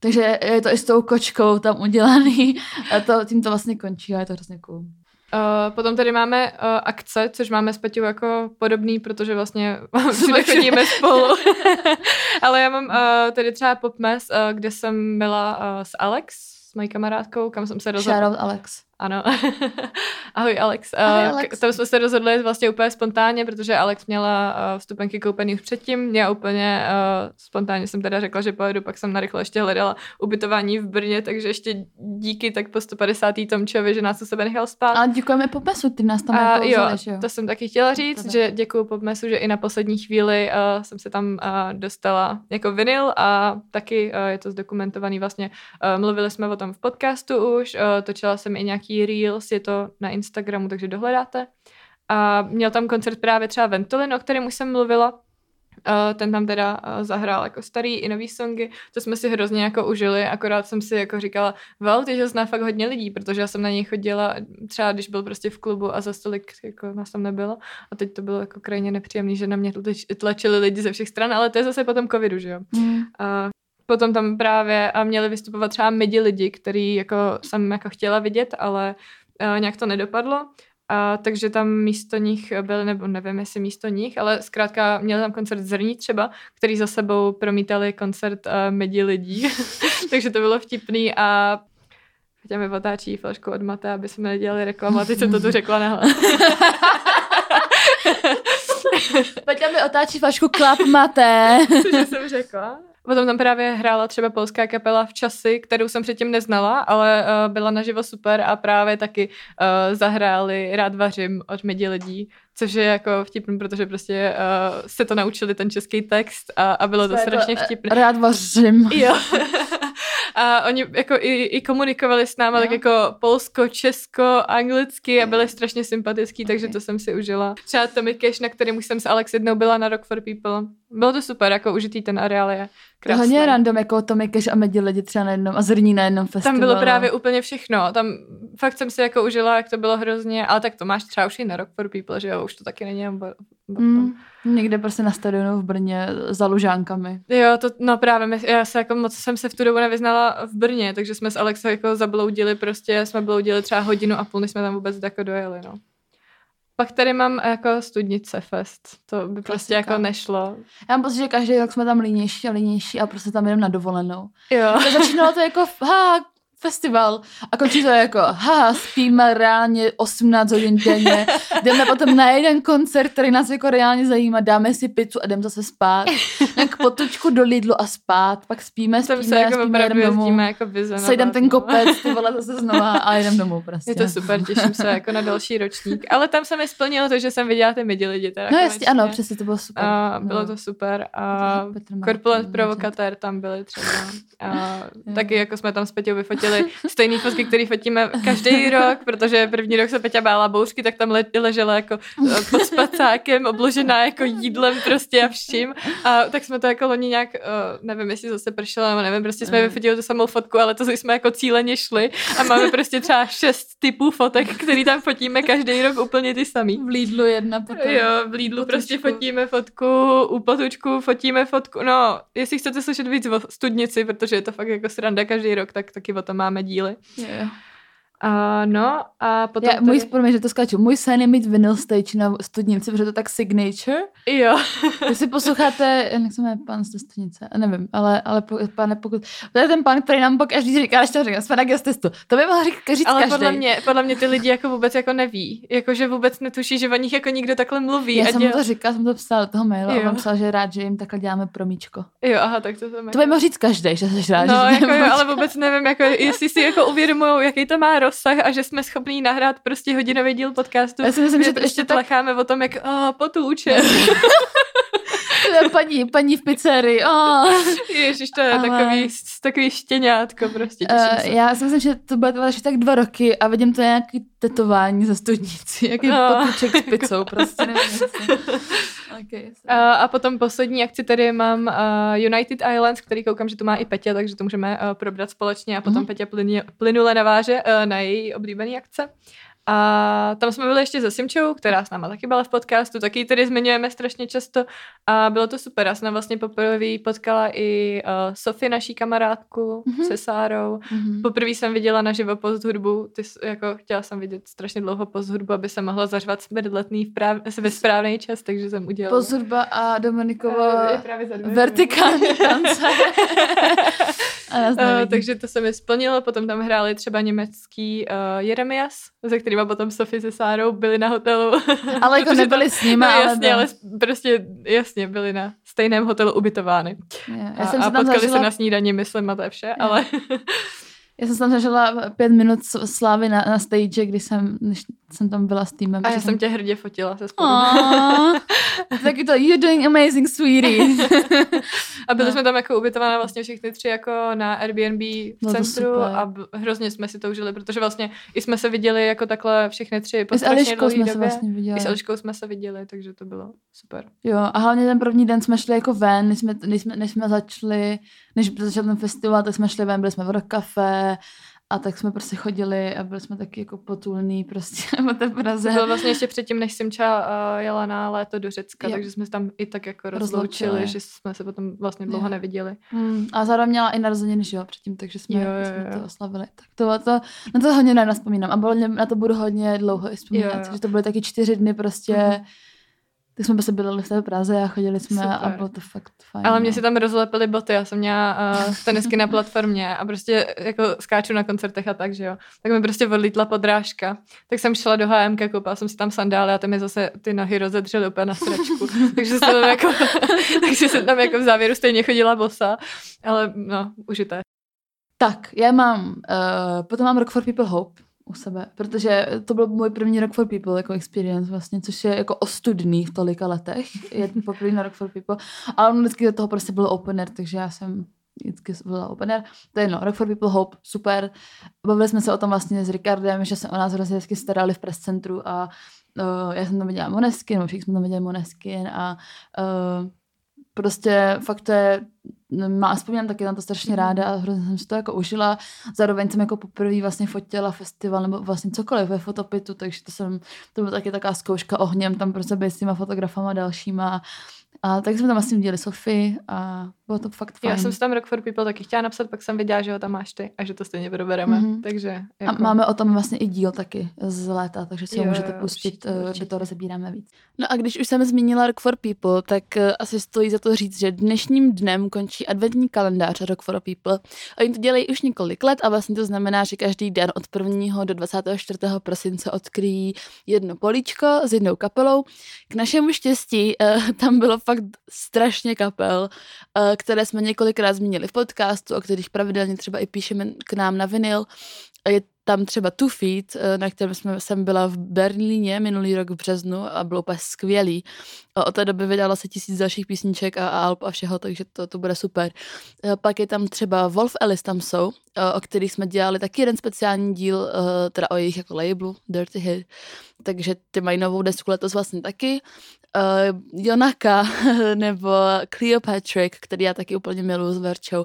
takže je to i s tou kočkou tam udělaný a to, tím to vlastně končí a je to hrozně cool. Uh, potom tady máme uh, akce, což máme s Peťou jako podobný, protože vlastně všude chodíme spolu. Ale já mám uh, tady třeba Popmes, uh, kde jsem byla uh, s Alex, s mojí kamarádkou, kam jsem se rozhodla. Shoutout Alex. Ano. Ahoj Alex. Ahoj, Alex. K tomu jsme se rozhodli vlastně úplně spontánně, protože Alex měla vstupenky koupený už předtím. Já úplně uh, spontánně jsem teda řekla, že pojedu, pak jsem narychlo ještě hledala ubytování v Brně, takže ještě díky tak po 150. Tomčovi, že nás u sebe nechal spát. A děkujeme Popmesu, ty nás tam a, jo, jo, to jsem taky chtěla říct, Tebe. že děkuji Popmesu, že i na poslední chvíli uh, jsem se tam uh, dostala jako vinyl a taky uh, je to zdokumentovaný vlastně. Uh, mluvili jsme o tom v podcastu už, uh, točila jsem i nějaký reels, je to na Instagramu, takže dohledáte. A měl tam koncert právě třeba Ventolin, o kterém už jsem mluvila, Uh, ten tam teda uh, zahrál jako starý i nový songy, to jsme si hrozně jako užili, akorát jsem si jako říkala, vel, ty ho zná fakt hodně lidí, protože já jsem na něj chodila třeba, když byl prostě v klubu a za stolik jako nás tam nebylo a teď to bylo jako krajně nepříjemný, že na mě tlačili lidi ze všech stran, ale to je zase potom covidu, že jo. Mm. Uh, potom tam právě a měli vystupovat třeba midi lidi, který jako jsem jako chtěla vidět, ale uh, nějak to nedopadlo. A takže tam místo nich byl, nebo nevím, jestli místo nich, ale zkrátka měl tam koncert Zrní třeba, který za sebou promítali koncert uh, Medi lidí. takže to bylo vtipný a Peťa mi otáčí flašku od Mate, aby jsme nedělali reklamu a teď jsem to tu řekla nahlas. Peťa mi otáčí flašku Klap Mate. Cože jsem řekla? Potom tam právě hrála třeba polská kapela v časy, kterou jsem předtím neznala, ale uh, byla naživo super a právě taky uh, zahráli Rád vařím od Medi lidí, což je jako vtipný, protože prostě uh, se to naučili ten český text a, a bylo to strašně vtipné. Rád vařím. Jo. a oni jako i, i komunikovali s náma, jo. tak jako polsko, česko, anglicky a byli strašně sympatický, okay. takže to jsem si užila. Třeba Tommy Cash, na kterém už jsem s Alex jednou byla na Rock for People. Bylo to super, jako užitý ten areál je krásný. Hodně random, jako Tommy Cash a Medi lidi třeba na jednom a Zrní na jednom festivalu. Tam bylo právě úplně všechno. Tam fakt jsem si jako užila, jak to bylo hrozně, ale tak to máš třeba už i na Rock for People, že jo, už to taky není jen mm, Někde prostě na stadionu v Brně za lužánkami. Jo, to, no právě, já se jako moc jsem se v tu dobu nevyznala v Brně, takže jsme s Alexou jako zabloudili prostě, jsme bloudili třeba hodinu a půl, než jsme tam vůbec jako dojeli, no. Pak tady mám jako studnice fest. To by Klasika. prostě jako nešlo. Já mám pocit, že každý rok jsme tam línější a línější a prostě tam jdem na dovolenou. Jo. To začínalo to jako, ha, festival. A končí to jako, ha, spíme reálně 18 hodin denně, jdeme potom na jeden koncert, který nás jako reálně zajímá, dáme si pizzu a jdeme zase spát, tak potočku do Lidlu a spát, pak spíme, spíme, se jako spíme, jdeme domů, jako sejdem ten kopec, ty vole zase znova a jdem domů prostě. Je to super, těším se jako na další ročník, ale tam se mi splnilo to, že jsem viděla ty midi lidi. Teda no jasně, ano, přesně, to bylo super. A bylo no. to super. A Corpulent Provokatér tam byli třeba. A taky jako jsme tam s Peťou vyfotili byly stejný fotky, které fotíme každý rok, protože první rok se Peťa bála bouřky, tak tam le- ležela jako eh, pod spacákem, obložená jako jídlem prostě a vším. A tak jsme to jako loni nějak, uh, nevím, jestli zase pršelo, nebo nevím, prostě jsme mm. vyfotili tu samou fotku, ale to jsme jako cíleně šli a máme prostě třeba šest typů fotek, který tam fotíme každý rok úplně ty samý. V Lidlu jedna potom. Jo, v Lidlu potučku. prostě fotíme fotku, u potučku fotíme fotku. No, jestli chcete slyšet víc o studnici, protože je to fakt jako sranda každý rok, tak taky o tom máme díly. Yeah. Uh, no a potom... Já, tady... můj, promiň, že to skáču, můj sen je mít vinyl stage na studnici, protože to je tak signature. Jo. Když posloucháte, jak se jmenuje pan z studnice, nevím, ale, ale pane, pokud... To je ten pan, který nám po každý říká, že to říká, jsme na guest testu. To by mohl říct, říct ale každý. podle mě, podle mě ty lidi jako vůbec jako neví. Jako, že vůbec netuší, že o nich jako nikdo takhle mluví. Já jsem mu to říkala, jsem to psala do toho mailu jo. a on psal, že rád, že jim takhle děláme promíčko. Jo, aha, tak to tam To by mohl říct každý, že jsi rád, no, že jako jo, ale vůbec nevím, jako, jestli si jako uvědomují, jaký to má rozsah a že jsme schopní nahrát prostě hodinový díl podcastu. Já si myslím, že to ještě tlecháme tak... o tom, jak oh, potůče. paní, paní v pizzerii. Oh. Ježiš, to je Ale... takový, takový štěňátko prostě. Uh, já si myslím, že to bude trvat tak dva roky a vidím to nějaký tetování za studnici, jaký no. potůček s pizzou, prostě nevím. okay, uh, a potom poslední akci tady mám uh, United Islands, který koukám, že tu má i Petě, takže to můžeme uh, probrat společně a potom mm-hmm. Petě plynule naváže uh, na její oblíbené akce. A tam jsme byli ještě se Simčou, která s náma taky byla v podcastu, taky tedy zmiňujeme strašně často a bylo to super. Já jsem vlastně poprvé potkala i uh, Sofie, naší kamarádku, mm-hmm. se Sárou. Mm-hmm. Poprvé jsem viděla naživo post hudbu, ty, jako chtěla jsem vidět strašně dlouho post hudbu, aby se mohla zařvat smrdletný v práv, ve správný čas, takže jsem udělala. Post hudba a Dominikovo vertikální tance. uh, takže to se mi splnilo, potom tam hráli třeba německý uh, Jeremias, ze kterýma potom Sofie se Sárou byli na hotelu. Ale jako nebyli tam, s nimi, no, ale jasně, ale prostě jasně byli na stejném hotelu ubytovány. Yeah, já jsem a, a potkali zažila... se na snídaní, myslím, a to je vše, yeah. ale... Já jsem tam zažila pět minut slávy na, na stage, kdy jsem, když jsem tam byla s týmem. A já jsem tě hrdě fotila se spodu. Taky to, you're doing amazing, sweetie. a byli no. jsme tam jako ubytované vlastně všechny tři jako na Airbnb v centru a b- hrozně jsme si to užili, protože vlastně i jsme se viděli jako takhle všechny tři po I s Eliškou jsme době. se vlastně viděli. I s Eliškou jsme se viděli, takže to bylo super. Jo, a hlavně ten první den jsme šli jako ven, než jsme, než jsme, než jsme začali, než začal ten festival, tak jsme šli ven, byli jsme v kafe, a tak jsme prostě chodili a byli jsme taky jako potulný prostě po té Praze. To bylo vlastně ještě předtím, než Simča uh, jela na léto do Řecka, jo. takže jsme se tam i tak jako rozloučili, rozloučili, že jsme se potom vlastně dlouho jo. neviděli. Hmm. A zároveň měla i narozeniny, že jo, předtím, takže jsme, jo, jo, jo. jsme to oslavili. Tak to, to, na to hodně nevzpomínám a bylo, na to budu hodně dlouho i vzpomínat, takže to byly taky čtyři dny prostě mm-hmm tak jsme prostě byli v té Praze a chodili jsme Super. a bylo to fakt fajn. Ale mě no. si tam rozlepily boty, já jsem měla uh, tenisky na platformě a prostě jako skáču na koncertech a tak, že jo. Tak mi prostě odlítla podrážka. Tak jsem šla do HM, koupila jsem si tam sandály a tam mi zase ty nohy rozedřely úplně na sračku. takže, jsem tam jako, takže jsem tam jako v závěru stejně chodila bosa, ale no, užité. Tak, já mám, uh, potom mám Rock for People Hope, u sebe, protože to byl můj první Rock for People jako experience vlastně, což je jako ostudný v tolika letech, je poprvé na Rock for People, ale on vždycky do toho prostě byl opener, takže já jsem vždycky byla opener. To je jedno, Rock for People Hope, super. Bavili jsme se o tom vlastně s Ricardem, že se o nás hrozně hezky starali v press centru a uh, já jsem tam viděla Moneskin, nebo všichni jsme tam viděli Moneskin a uh, prostě fakt to je, má, vzpomínám taky na to strašně mhm. ráda a hrozně jsem si to jako užila. Zároveň jsem jako poprvé vlastně fotila festival nebo vlastně cokoliv ve fotopitu, takže to jsem, to byla taky taková zkouška ohněm tam prostě být s těma fotografama dalšíma a tak jsme tam vlastně udělali Sofii a bylo to fakt fajn. Já jsem si tam Rock for People taky chtěla napsat, pak jsem viděla, že ho tam máš ty a že to stejně probereme. Mm-hmm. Takže jako... A máme o tom vlastně i díl taky z léta, takže si ho jo, můžete pustit, určitě, eh, to rozebíráme víc. No a když už jsem zmínila Rock for People, tak uh, asi stojí za to říct, že dnešním dnem končí adventní kalendář Rock for People. Oni to dělají už několik let a vlastně to znamená, že každý den od 1. do 24. prosince odkryjí jedno políčko s jednou kapelou. K našemu štěstí uh, tam bylo fakt strašně kapel, které jsme několikrát zmínili v podcastu, o kterých pravidelně třeba i píšeme k nám na vinyl. Je tam třeba Two Feet, eh, na kterém jsme, jsem byla v Berlíně minulý rok v březnu a bylo úplně skvělý. A od té doby vydala se tisíc dalších písniček a, a alb a všeho, takže to, to bude super. A pak je tam třeba Wolf Alice tam jsou, eh, o kterých jsme dělali taky jeden speciální díl, eh, teda o jejich jako labelu, Dirty Hit. Takže ty mají novou desku letos vlastně taky uh, Jonaka nebo Cleopatra, který já taky úplně miluji s Verčou.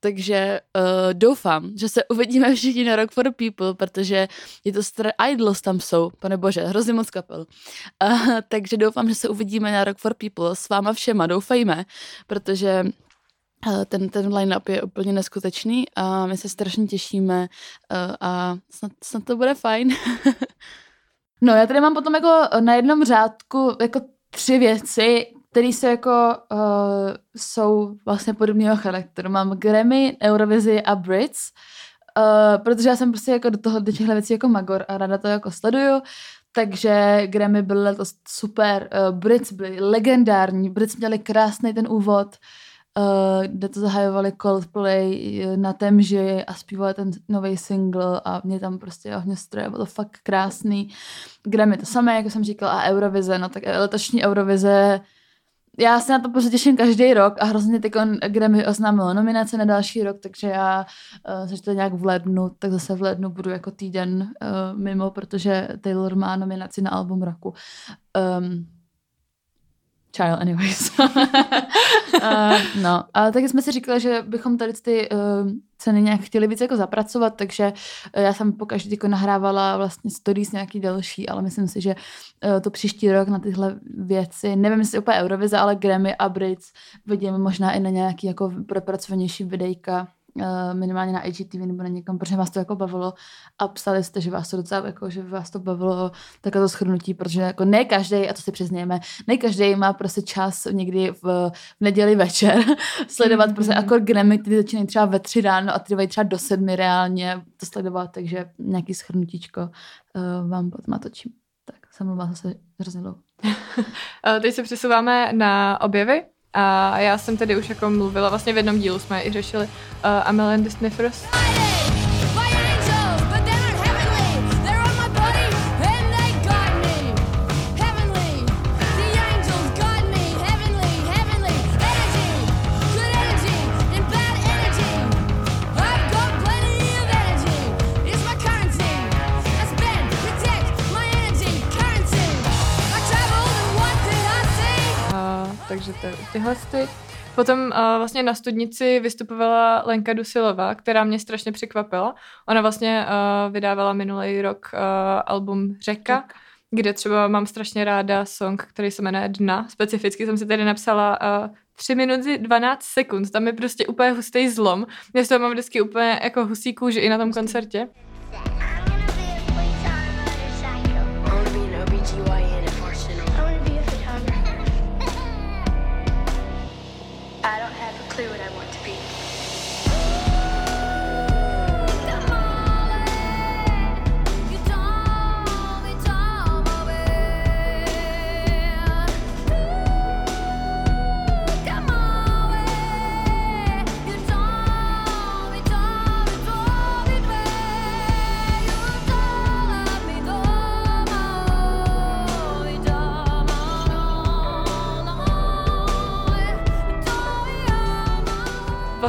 Takže uh, doufám, že se uvidíme všichni na Rock for People, protože je to star Idols tam jsou, pane bože, hrozně moc kapel. Uh, takže doufám, že se uvidíme na Rock for People s váma všema, doufejme, protože ten, ten line-up je úplně neskutečný a my se strašně těšíme a snad, snad to bude fajn. no já tady mám potom jako na jednom řádku jako tři věci, které se jako uh, jsou vlastně podobného charakteru. Mám Grammy, Eurovizi a Brits, uh, protože já jsem prostě jako do toho, do těchto věcí jako magor a ráda to jako sleduju. Takže Grammy byly letos super, uh, Brits byly legendární, Brits měli krásný ten úvod, uh, kde to zahajovali Coldplay eh, na Temži a zpívali ten nový single a mě tam prostě ohňostroje, bylo to fakt krásný. Grammy to samé, jako jsem říkala, a Eurovize, no tak letošní Eurovize já se na to prostě těším každý rok a hrozně teď Grammy oznámilo nominace na další rok, takže já uh, se to nějak v lednu, tak zase v lednu budu jako týden uh, mimo, protože Taylor má nominaci na album roku. Um, child anyways. uh, no, a taky jsme si říkali, že bychom tady ty uh, ceny nějak chtěli víc jako zapracovat, takže uh, já jsem pokaždé jako nahrávala vlastně stories nějaký další, ale myslím si, že uh, to příští rok na tyhle věci, nevím jestli úplně Eurovize, ale Grammy a Brits vidíme možná i na nějaký jako propracovanější videjka, minimálně na IGTV nebo na někam, protože vás to jako bavilo a psali jste, že vás to docela, jako, že vás to bavilo takové to shrnutí, protože jako ne každý, a to si přiznáme, ne každý má prostě čas někdy v, v neděli večer sledovat mm-hmm. prostě akor Grammy, který začínají třeba ve tři ráno a trvají třeba do sedmi reálně to sledovat, takže nějaký schrnutíčko uh, vám potom natočím. Tak jsem mluvila zase hrozně dlouho. Teď se přesouváme na objevy. A já jsem tedy už jako mluvila, vlastně v jednom dílu jsme i řešili uh, and the Sniffers. Tyhle ty. Potom uh, vlastně na studnici vystupovala Lenka Dusilová, která mě strašně překvapila. Ona vlastně uh, vydávala minulý rok uh, album Řeka, tak. kde třeba mám strašně ráda song, který se jmenuje Dna. Specificky jsem si tady napsala uh, 3 minuty 12 sekund. Tam je prostě úplně hustý zlom. Já z toho mám vždycky úplně jako husí kůži i na tom koncertě.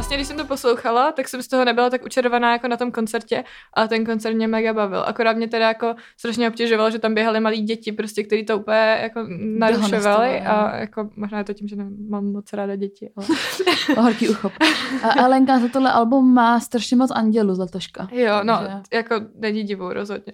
Vlastně, když jsem to poslouchala, tak jsem z toho nebyla tak učerovaná jako na tom koncertě a ten koncert mě mega bavil. Akorát mě teda jako strašně obtěžovalo, že tam běhaly malí děti, prostě, kteří to úplně jako narušovali a jako možná je to tím, že mám moc ráda děti. Ale... Horký uchop. A Lenka za tohle album má strašně moc andělů z letoška. Jo, no, takže... jako není divou rozhodně.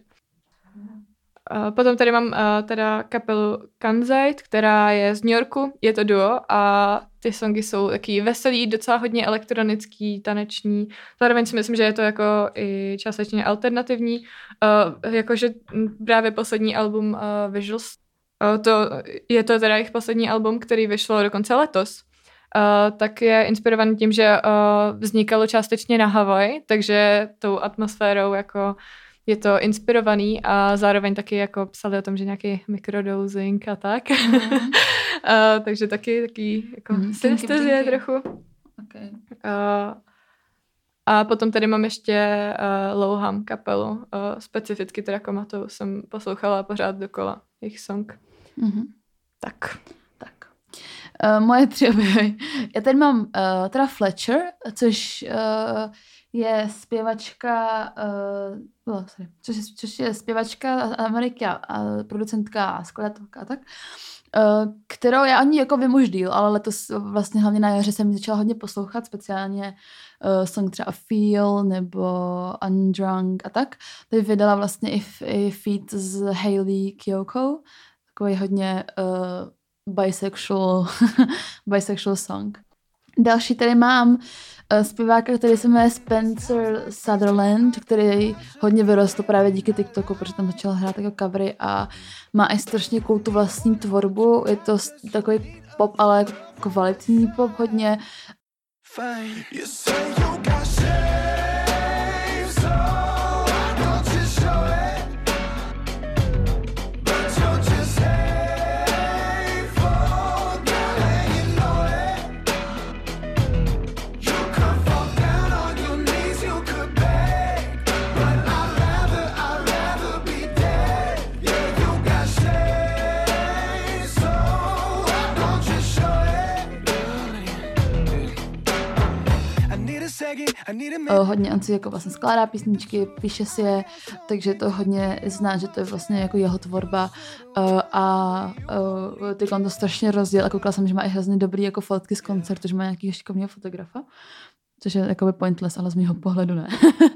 Uh, potom tady mám uh, teda kapelu Kanzite, která je z New Yorku, je to duo a ty songy jsou taky veselý, docela hodně elektronický, taneční. Zároveň si myslím, že je to jako i částečně alternativní. Uh, jakože právě poslední album Visuals, to, je to teda jejich poslední album, který vyšlo dokonce letos. Uh, tak je inspirovaný tím, že uh, vznikalo částečně na Hawaii, takže tou atmosférou jako je to inspirovaný a zároveň taky jako psali o tom, že nějaký mikrodosing a tak. Mm. a, takže taky taky jako mm, synestezie trochu. Okay. A, a potom tady mám ještě uh, Louham kapelu, uh, specificky teda komatou jsem poslouchala pořád dokola jejich song. Mm-hmm. Tak. Tak. Uh, moje tři objevy. Já tady mám uh, teda Fletcher, což uh, je zpěvačka, uh, oh, sorry, což, je, což je zpěvačka Amerika, a producentka a skladatelka a tak, uh, kterou já ani jako vím už díl, ale letos vlastně hlavně na jaře jsem začala hodně poslouchat, speciálně uh, song třeba Feel nebo Undrunk a tak. Teď vydala vlastně i, i feat s Hailey Kyoko, takový hodně uh, bisexual, bisexual song. Další tady mám zpěváka, který se jmenuje Spencer Sutherland, který hodně vyrostl právě díky TikToku, protože tam začal hrát jako covery a má i strašně cool tu vlastní tvorbu. Je to takový pop, ale kvalitní pop hodně. Fine. You say you got Uh, hodně on si jako vlastně skládá písničky, píše si je, takže to hodně zná, že to je vlastně jako jeho tvorba. Uh, a uh, teď on to strašně rozděl a koukala jsem, že má i hrozně dobrý jako fotky z koncertu, že má nějaký šikovného fotografa což je jakoby pointless, ale z mého pohledu ne.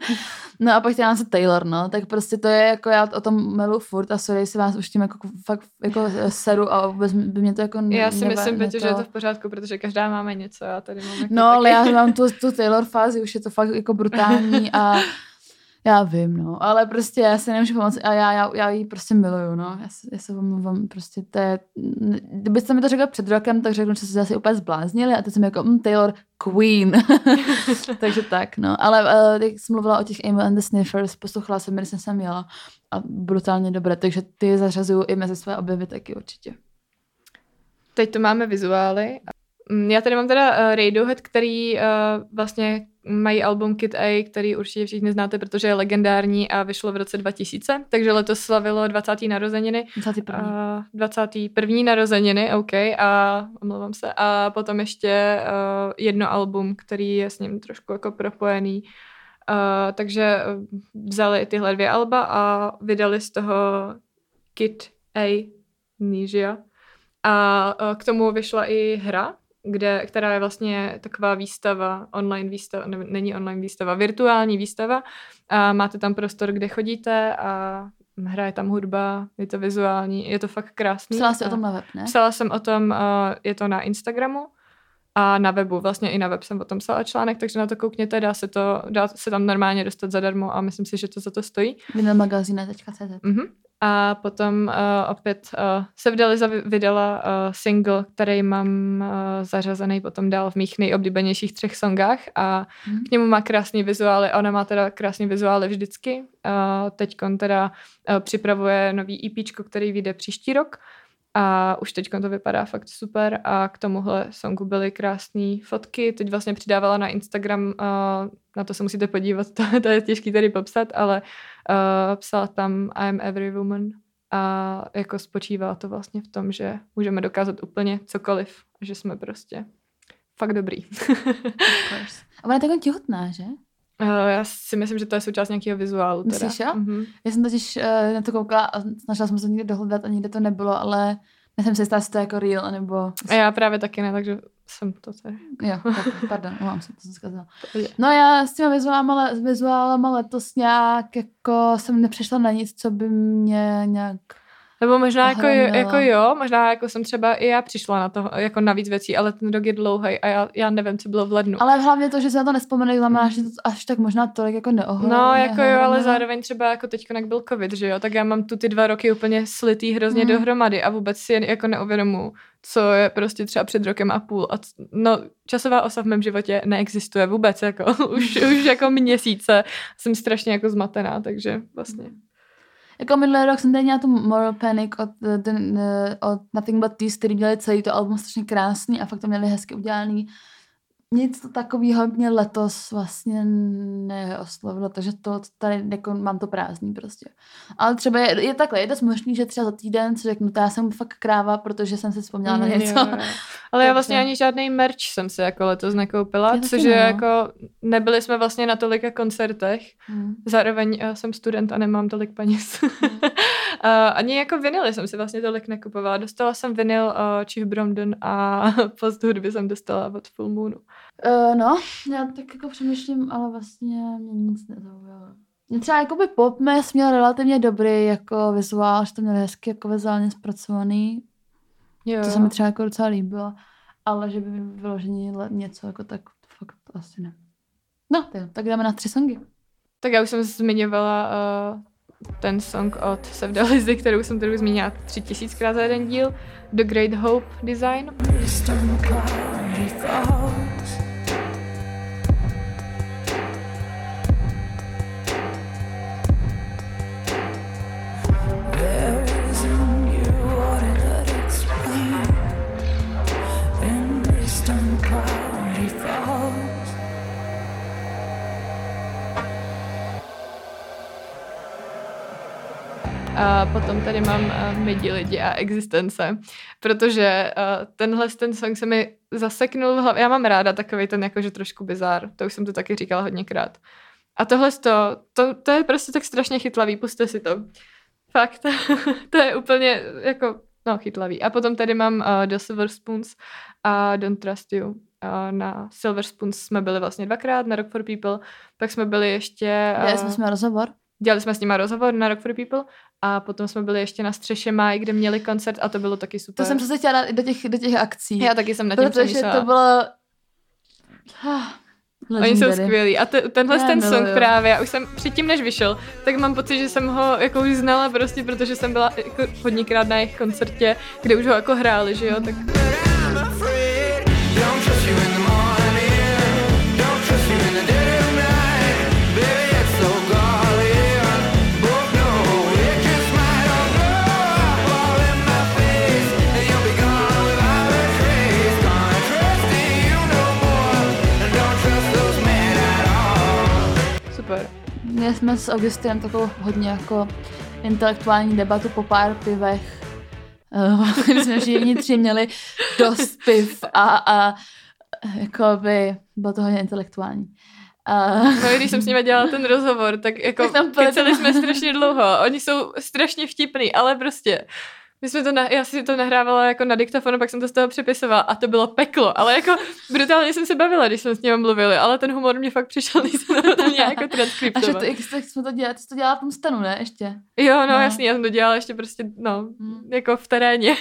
no a pak chtěla se Taylor, no, tak prostě to je jako, já o tom melu furt a sorry, si vás už tím jako fakt jako seru a vůbec by mě to jako Já si myslím, Petě, to... že je to v pořádku, protože každá máme něco, já tady mám jako No, taky. ale já mám tu, tu Taylor fázi, už je to fakt jako brutální a já vím, no, ale prostě já se nemůžu pomoct a já, já, já ji prostě miluju, no, já já se omluvám, prostě to je, kdybyste mi to řekla před rokem, tak řeknu, že se zase úplně zbláznili a teď jsem jako, mm, Taylor, Queen. Takže tak, no, ale uh, jak jsem mluvila o těch Amy and the Sniffers, poslouchala jsem, když jsem sem jela a brutálně dobré, takže ty zařazuju i mezi své objevy taky určitě. Teď tu máme vizuály. Mm, já tady mám teda uh, Radiohead, který uh, vlastně mají album Kid A, který určitě všichni znáte, protože je legendární a vyšlo v roce 2000, takže letos slavilo 20. narozeniny. 21. Uh, 21. narozeniny, OK, a omlouvám se. A potom ještě uh, jedno album, který je s ním trošku jako propojený. Uh, takže vzali tyhle dvě alba a vydali z toho Kid A Nisia. A k tomu vyšla i hra, kde, která je vlastně taková výstava, online výstava, ne, není online výstava, virtuální výstava a máte tam prostor, kde chodíte a hraje tam hudba, je to vizuální, je to fakt krásný. Psala jsi o tom na web, ne? Psala jsem o tom, uh, je to na Instagramu a na webu, vlastně i na web jsem o tom psala článek, takže na to koukněte, dá se to, dá se tam normálně dostat zadarmo a myslím si, že to za to stojí. Vinylmagazine.cz mm-hmm. A potom uh, opět uh, se vydali, vydala uh, single, který mám uh, zařazený potom dál v mých nejoblíbenějších třech songách a mm. k němu má krásný vizuály. Ona má teda krásný vizuály vždycky. Uh, teď teda uh, připravuje nový EP, který vyjde příští rok a už teď to vypadá fakt super a k tomuhle songu byly krásné fotky. Teď vlastně přidávala na Instagram, na to se musíte podívat, to, to je těžký tady popsat, ale uh, psala tam I am every woman a jako spočívá to vlastně v tom, že můžeme dokázat úplně cokoliv, že jsme prostě fakt dobrý. a ona je tak těhotná, že? Uh, já si myslím, že to je součást nějakého vizuálu. Teda. Myslíš, jo? Mm-hmm. Já jsem totiž uh, na to koukala a snažila jsem se někde dohledat a nikde to nebylo, ale nejsem si jistá, jestli to jako real, nebo... A já právě taky ne, takže jsem to tady. Jo, tak, pardon, mám se, to jsem zkazala. No já s těma vizuálama, vizuálama letos nějak jako jsem nepřišla na nic, co by mě nějak nebo možná jako, jo, jako jo, možná jako jsem třeba i já přišla na to, jako na víc věcí, ale ten rok je dlouhý a já, já nevím, co bylo v lednu. Ale hlavně to, že se na to nespomenu, znamená, že to až tak možná tolik jako neohledně. No, jako jo, ale zároveň třeba jako teď, jak byl covid, že jo, tak já mám tu ty dva roky úplně slitý hrozně hmm. dohromady a vůbec si jako neuvědomu, co je prostě třeba před rokem a půl. A no, časová osa v mém životě neexistuje vůbec, jako už, už jako měsíce jsem strašně jako zmatená, takže vlastně. Jako minulý rok jsem tady měla tu Moral Panic od, ten, od Nothing But These, který dělali celý to album strašně krásný a fakt to měli hezky udělaný nic takového mě letos vlastně neoslovilo, takže to tady jako mám to prázdný prostě. Ale třeba je, je takhle, je dost možný, že třeba za týden si řeknu, to já jsem fakt kráva, protože jsem si vzpomněla mm, na něco. Jo, jo. Ale já vlastně ani žádný merch jsem si jako letos nekoupila, což je jako, nebyli jsme vlastně na tolika koncertech, mm. zároveň já jsem student a nemám tolik peněz. Mm. ani jako vinily jsem si vlastně tolik nekupovala. Dostala jsem vinyl uh, Chief Bromden a post hudby jsem dostala od Full Moonu. Uh, no, já tak jako přemýšlím, ale vlastně mě nic nezaujalo. Mě třeba jako by pop mes měl relativně dobrý jako vizuál, že to měl hezky jako vizuálně zpracovaný. Jo. To se mi třeba jako docela líbilo, ale že by mi vyloženě něco jako tak fakt asi ne. No, tak jdeme na tři songy. Tak já už jsem zmiňovala uh, ten song od Sevdalizy, kterou jsem tady zmínila tři tisíckrát za jeden díl, The Great Hope Design. A potom tady mám uh, Midi lidi a existence, protože uh, tenhle ten song se mi zaseknul v hlavě. Já mám ráda takový ten jakože trošku bizár, to už jsem to taky říkala hodněkrát. A tohle to, to, to je prostě tak strašně chytlavý, puste si to. Fakt, to je úplně jako, no chytlavý. A potom tady mám uh, The Silver Spoons a Don't Trust You. Uh, na Silver Spoons jsme byli vlastně dvakrát, na Rock for People, pak jsme byli ještě... Uh, jsme jsme rozhovor. Dělali jsme s nimi rozhovor na Rock for People a potom jsme byli ještě na střeše Maj, kde měli koncert a to bylo taky super. To jsem přesně chtěla do těch, do těch akcí. Já taky jsem na tím Protože to bylo... Legendary. Oni jsou skvělí. A te, tenhle já ten song právě, já už jsem předtím, než vyšel, tak mám pocit, že jsem ho jako už znala prostě, protože jsem byla jako hodněkrát na jejich koncertě, kde už ho jako hráli, že jo, tak... Měli jsme s Augustinem takovou hodně jako intelektuální debatu po pár pivech. Uh, jsme všichni tři měli dost piv a, a jako by bylo to hodně intelektuální. Uh, no, když jsem s nimi dělala ten rozhovor, tak jako tak keceli jsme strašně dlouho. Oni jsou strašně vtipný, ale prostě my jsme to, na, já si to nahrávala jako na diktafon, pak jsem to z toho přepisovala a to bylo peklo, ale jako brutálně jsem se bavila, když jsme s ním mluvili, ale ten humor mě fakt přišel, když jsem to nějak jako transkriptovat. A že to, jak jsme to dělali, ty jsi to dělala v tom stanu, ne, ještě? Jo, no, no. jasně, já jsem to dělala ještě prostě, no, hmm. jako v teréně.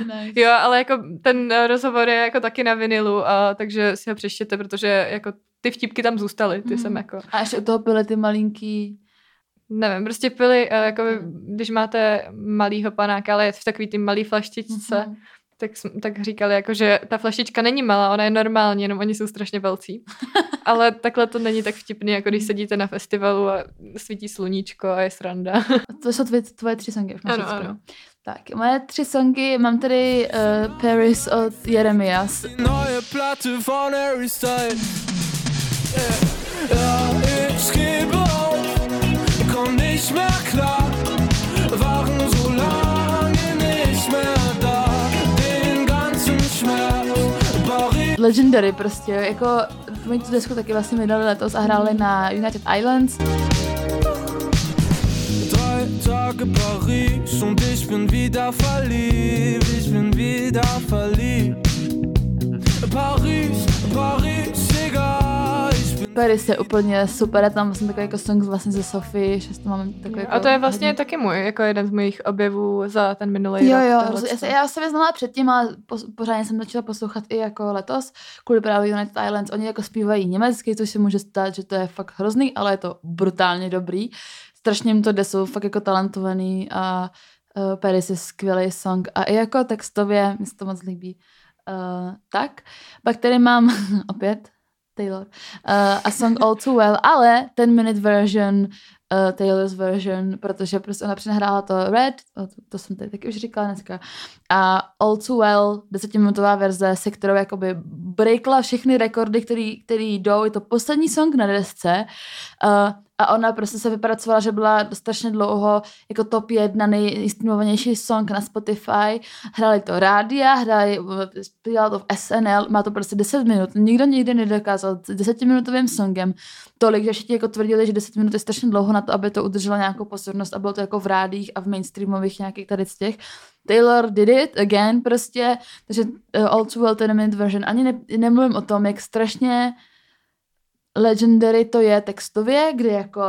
nice. Jo, ale jako ten rozhovor je jako taky na vinilu, a, takže si ho přeštěte, protože jako ty vtipky tam zůstaly, ty hmm. jsem jako... A ještě u toho byly ty malinký nevím, prostě pili, eh, jako když máte malýho panáka, ale je v takový ty malý flaštičce, mm-hmm. tak, tak říkali, jako, že ta flaštička není malá, ona je normální, jenom oni jsou strašně velcí. ale takhle to není tak vtipný, jako když sedíte na festivalu a svítí sluníčko a je sranda. to jsou tvoje, tvoje tři songy. Ano, ano. Tak, moje tři songy, mám tady uh, Paris od Jeremias. Neue Platte von Harry Styles. Ja, ich gebe nicht mehr klar, waren so lange nicht mehr da, den ganzen Schmerz. Paris. Legendary prostě, jako oni tu desku taky vlastně vydali letos a hráli na United Islands. Tage Paris und ich bin wieder verliebt, ich bin wieder verliebt. Paris, Paris. Paris je úplně super, tam vlastně takový jako song vlastně ze Sophie, že to mám takový jako A to je vlastně hodně... taky můj, jako jeden z mojich objevů za ten minulý jo, rok. Jo, jo, já, já jsem je znala předtím, ale po, pořádně jsem začala poslouchat i jako letos, kvůli právě United Islands, oni jako zpívají německy, což se může stát, že to je fakt hrozný, ale je to brutálně dobrý. Strašně jim to jde, jsou fakt jako talentovaný a uh, Paris je skvělý song a i jako textově mi se to moc líbí. Uh, tak, pak tady mám opět Taylor. Uh, a song All Too Well, ale ten minute version, uh, Taylor's version, protože prostě ona přenahrála to Red, to, to jsem tady taky už říkala dneska, a All Too Well, desetiminutová verze, se kterou jakoby breakla všechny rekordy, který, který jdou, je to poslední song na desce, uh, a ona prostě se vypracovala, že byla strašně dlouho jako top jedna nejstreamovanější song na Spotify. Hráli to rádia, hráli, zpívala to v SNL, má to prostě 10 minut. Nikdo nikdy nedokázal s desetiminutovým songem tolik, že všichni jako tvrdili, že 10 minut je strašně dlouho na to, aby to udrželo nějakou pozornost a bylo to jako v rádích a v mainstreamových nějakých tady z těch. Taylor did it again prostě, takže uh, All Too Well Minute version. Ani ne, nemluvím o tom, jak strašně Legendary to je textově, kdy jako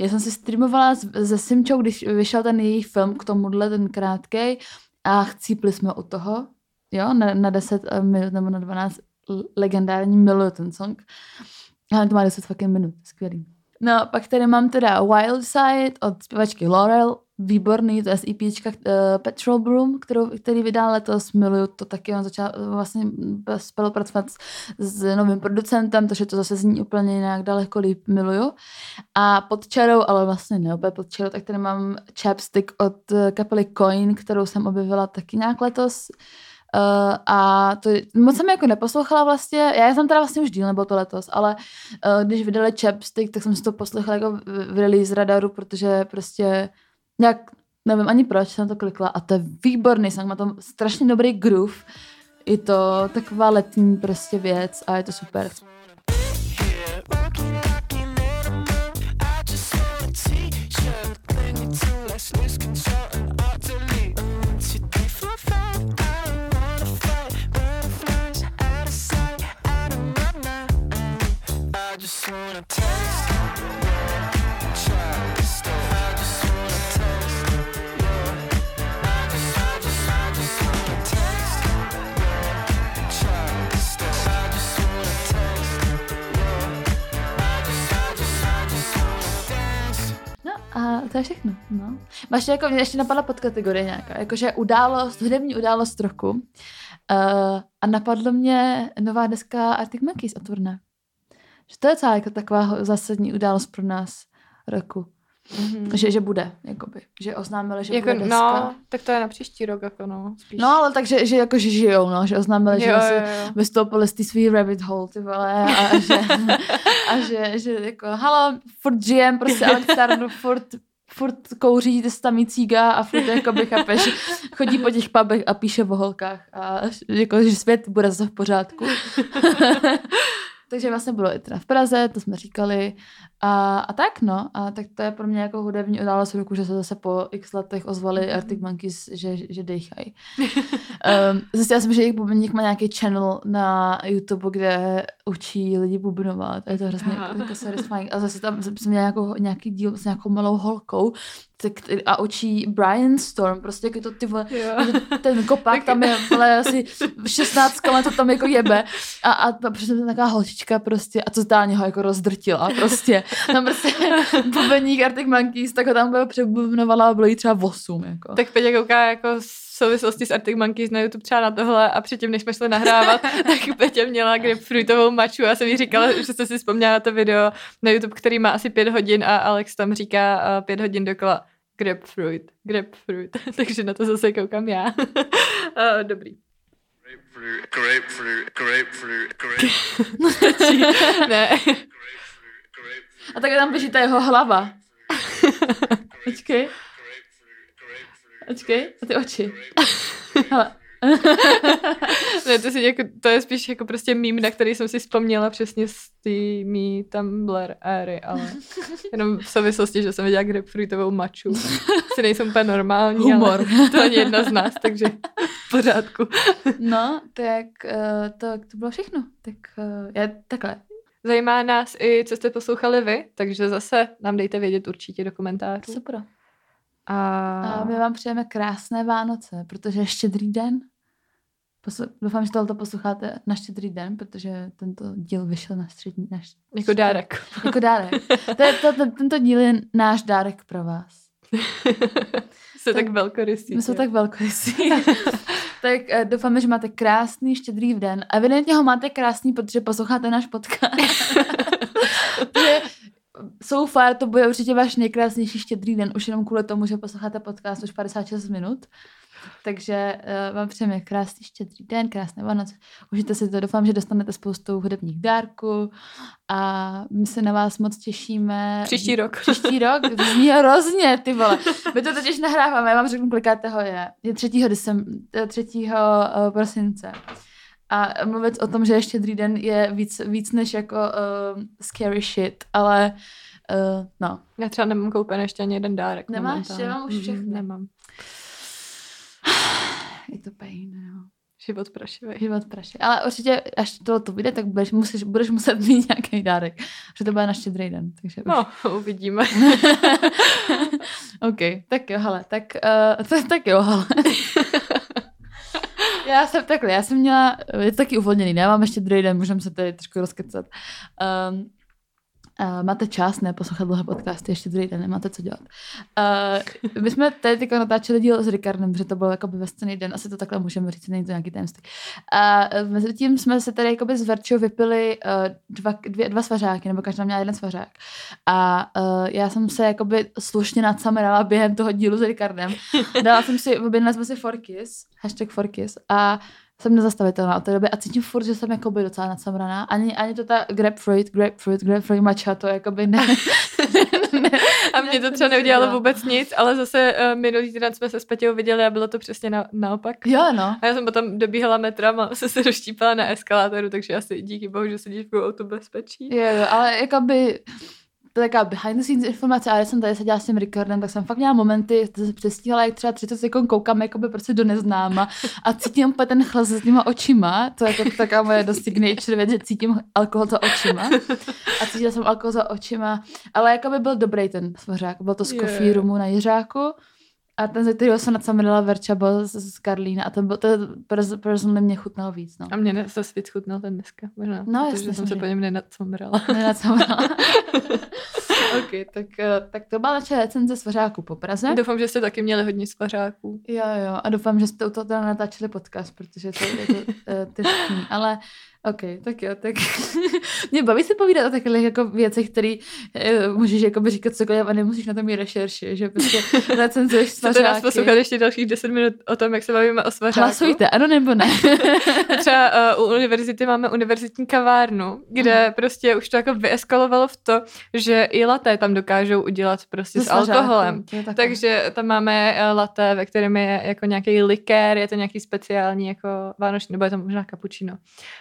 já jsem si streamovala se Simčou, když vyšel ten její film k tomuhle, ten krátkej a chcípli jsme u toho, jo, na, na 10 eh, minut nebo na 12 legendární miluju ten song. Ale to má 10 fucking minut, skvělý. No, pak tady mám teda Wild Side od zpěvačky Laurel, výborný, to je z EP uh, Petrol Broom, kterou, který vydal letos, miluju to taky, on začal uh, vlastně spolupracovat s, s novým producentem, takže to zase zní úplně nějak daleko líp, miluju. A pod čarou, ale vlastně ne úplně pod čarou, tak tady mám Chapstick od uh, kapely Coin, kterou jsem objevila taky nějak letos. Uh, a to moc jsem jako neposlouchala vlastně, já jsem teda vlastně už díl, nebo to letos, ale uh, když vydali Chapstick, tak jsem si to poslouchala jako v, v release radaru, protože prostě nějak, nevím ani proč jsem to klikla a to je výborný song, má to strašně dobrý groove, je to taková letní prostě věc a je to super. A to je všechno, no. Máš jako, mě ještě napadla podkategorie nějaká, jakože událost, hudební událost roku. Uh, a napadlo mě nová deska Arctic Monkeys od. Že to je celá jako taková zásadní událost pro nás roku. Mm-hmm. Že, že bude, jakoby. Že oznámili, že jako, bude deska. No, tak to je na příští rok, jako no. Spíš. No, ale takže, že jako, že žijou, no, že oznámili, jo, že jo, jo. vystoupili z té svý rabbit hole, ty vole, a, a že, a že, že jako, halo, furt žijem, prostě Alexandru, furt furt kouří tam cíga a furt jako by chápeš, chodí po těch pubech a píše o holkách a jako, že svět bude zase v pořádku. Takže vlastně bylo i teda v Praze, to jsme říkali. A, a tak no, a tak to je pro mě jako hudební událost roku, že se zase po x letech ozvali mm. Arctic Monkeys, že, že dejchají. um, zjistila jsem, že jejich bubeník má nějaký channel na YouTube, kde učí lidi bubnovat. A je to hrozně jako satisfying. A zase tam jsem měla jako, nějaký díl s nějakou malou holkou, tak, a učí Brian Storm, prostě jako to ty vole, ten kopák tam je ale asi 16 to tam jako jebe a, a prostě taková holčička prostě a totálně ho jako rozdrtila prostě. Tam prostě bubeník Arctic Monkeys, tak ho tam bylo přebubnovala a bylo jí třeba 8. Jako. Tak Peťa kouká jako v souvislosti s Arctic Monkeys na YouTube třeba na tohle a předtím, než jsme šli nahrávat, tak Peťa měla grapefruitovou maču a jsem jí říkala, že jsem si vzpomněla na to video na YouTube, který má asi pět hodin a Alex tam říká pět hodin dokola grapefruit, grapefruit, takže na to zase koukám já. uh, dobrý. Grapefruit, grapefruit, grapefruit, grapefruit. ne. A tak tam běží ta jeho hlava. Počkej. Počkej, a ty oči. Hele. ne, to, si jako, to je spíš jako prostě mím, na který jsem si vzpomněla přesně z té mý Tumblr éry, ale jenom v souvislosti, že jsem viděla grapefruitovou maču. Si nejsem úplně normální, Humor. ale to ani jedna z nás, takže v pořádku. no, tak uh, to, to bylo všechno. Tak uh, já takhle. Zajímá nás i, co jste poslouchali vy, takže zase nám dejte vědět určitě do komentářů. Super. A... a my vám přejeme krásné Vánoce, protože je štědrý den. Poslu... Doufám, že tohle posloucháte na štědrý den, protože tento díl vyšel na střední... Na štědrý... Jako dárek. jako dárek. To je, to, to, tento díl je náš dárek pro vás. Jsou tak, tak velkorysí. My jsou tak velkorysí. tak uh, doufáme, že máte krásný štědrý den. Evidentně ho máte krásný, protože posloucháte náš podcast. so far to bude určitě váš nejkrásnější štědrý den, už jenom kvůli tomu, že posloucháte podcast už 56 minut. Takže uh, vám přejeme krásný štědrý den, krásné Vánoce. Užijte si to, doufám, že dostanete spoustu hudebních dárků a my se na vás moc těšíme. Příští rok. Příští rok, to zní hrozně, ty vole. My to totiž nahráváme, já vám řeknu, kolikátého je. Je 3. Decem, 3. Uh, prosince. A mluvit o tom, že ještě štědrý den je víc, víc než jako uh, scary shit, ale uh, no. Já třeba nemám koupen ještě ani jeden dárek. Nemáš? Já mám už mhm, všechny. Nemám. Je to pain, jo. Život prašivý. Život prašivý. Ale určitě, až to to vyjde, tak budeš, musíš, budeš muset mít nějaký dárek. Že to bude na štědrý den. Takže no, uvidíme. OK, tak jo, hele, tak, uh, to, tak jo, hele. já jsem takhle, já jsem měla, je to taky uvolněný, ne? Mám ještě druhý den, můžeme se tady trošku rozkecat. Um, Uh, máte čas neposlouchat dlouhé podcasty, ještě druhý den, nemáte co dělat. Uh, my jsme tady teďka natáčeli díl s Ricardem, že to bylo jakoby ve den, asi to takhle můžeme říct, není to nějaký tajemství. A uh, mezi tím jsme se tady jakoby s Verčou vypili uh, dva, dvě, dva svařáky, nebo každá měla jeden svařák. A uh, já jsem se jakoby slušně nadsamerala během toho dílu s Ricardem. Dala jsem si, objednala jsme si Forkis, hashtag Forkis, a jsem nezastavitelná od té doby a cítím furt, že jsem jako by docela nadsamraná. Ani, ani to ta grapefruit, grapefruit, grapefruit matcha, to jako by ne. ne a mě to třeba neudělalo vůbec nic, ale zase uh, minulý týden jsme se s Petěou viděli a bylo to přesně na, naopak. Jo, no. A já jsem potom dobíhala metrem a se se doštípala na eskalátoru, takže asi díky bohu, že sedíš v autu bezpečí. Jo, jo, ale jako by to je taková behind the scenes informace, ale jsem tady seděla s tím Ricardem, tak jsem fakt měla momenty, to se přestíhala, jak třeba 30 sekund koukám jakoby prostě do neznáma. A cítím úplně ten chlas s těma očima, to je jako taková moje dost signature věc, že cítím alkohol za očima. A cítila jsem alkohol za očima, ale jakoby byl dobrý ten svořák, byl to z yeah. roomu na Jiřáku a ten, ze kterého se nadsamerila Verča, byl z, z Karlína a ten byl, to personálně mě chutnal víc. No. A mě se víc chutnal ten dneska, možná. No, jasně, jsem se po něm nenadsamerala. Nenadsamerala. ok, tak, eh, tak to byla naše recenze svařáků po Praze. Doufám, že jste taky měli hodně svařáků. Jo, jo, a doufám, že jste u toho teda natáčeli podcast, protože to je to, uh, ale OK, tak jo, tak mě baví se povídat o takových jako věcech, které uh, můžeš jako říkat cokoliv a nemusíš na to mít rešerši, že prostě recenzuješ svařáky. Chcete nás poslouchat ještě dalších 10 minut o tom, jak se bavíme o svařáku? Hlasujte, ano nebo ne. Třeba uh, u univerzity máme univerzitní kavárnu, kde mm. prostě už to jako vyeskalovalo v to, že i laté tam dokážou udělat prostě s alkoholem. Takže tam máme uh, laté, ve kterém je jako nějaký likér, je to nějaký speciální jako vánoční, nebo je to možná kapučino.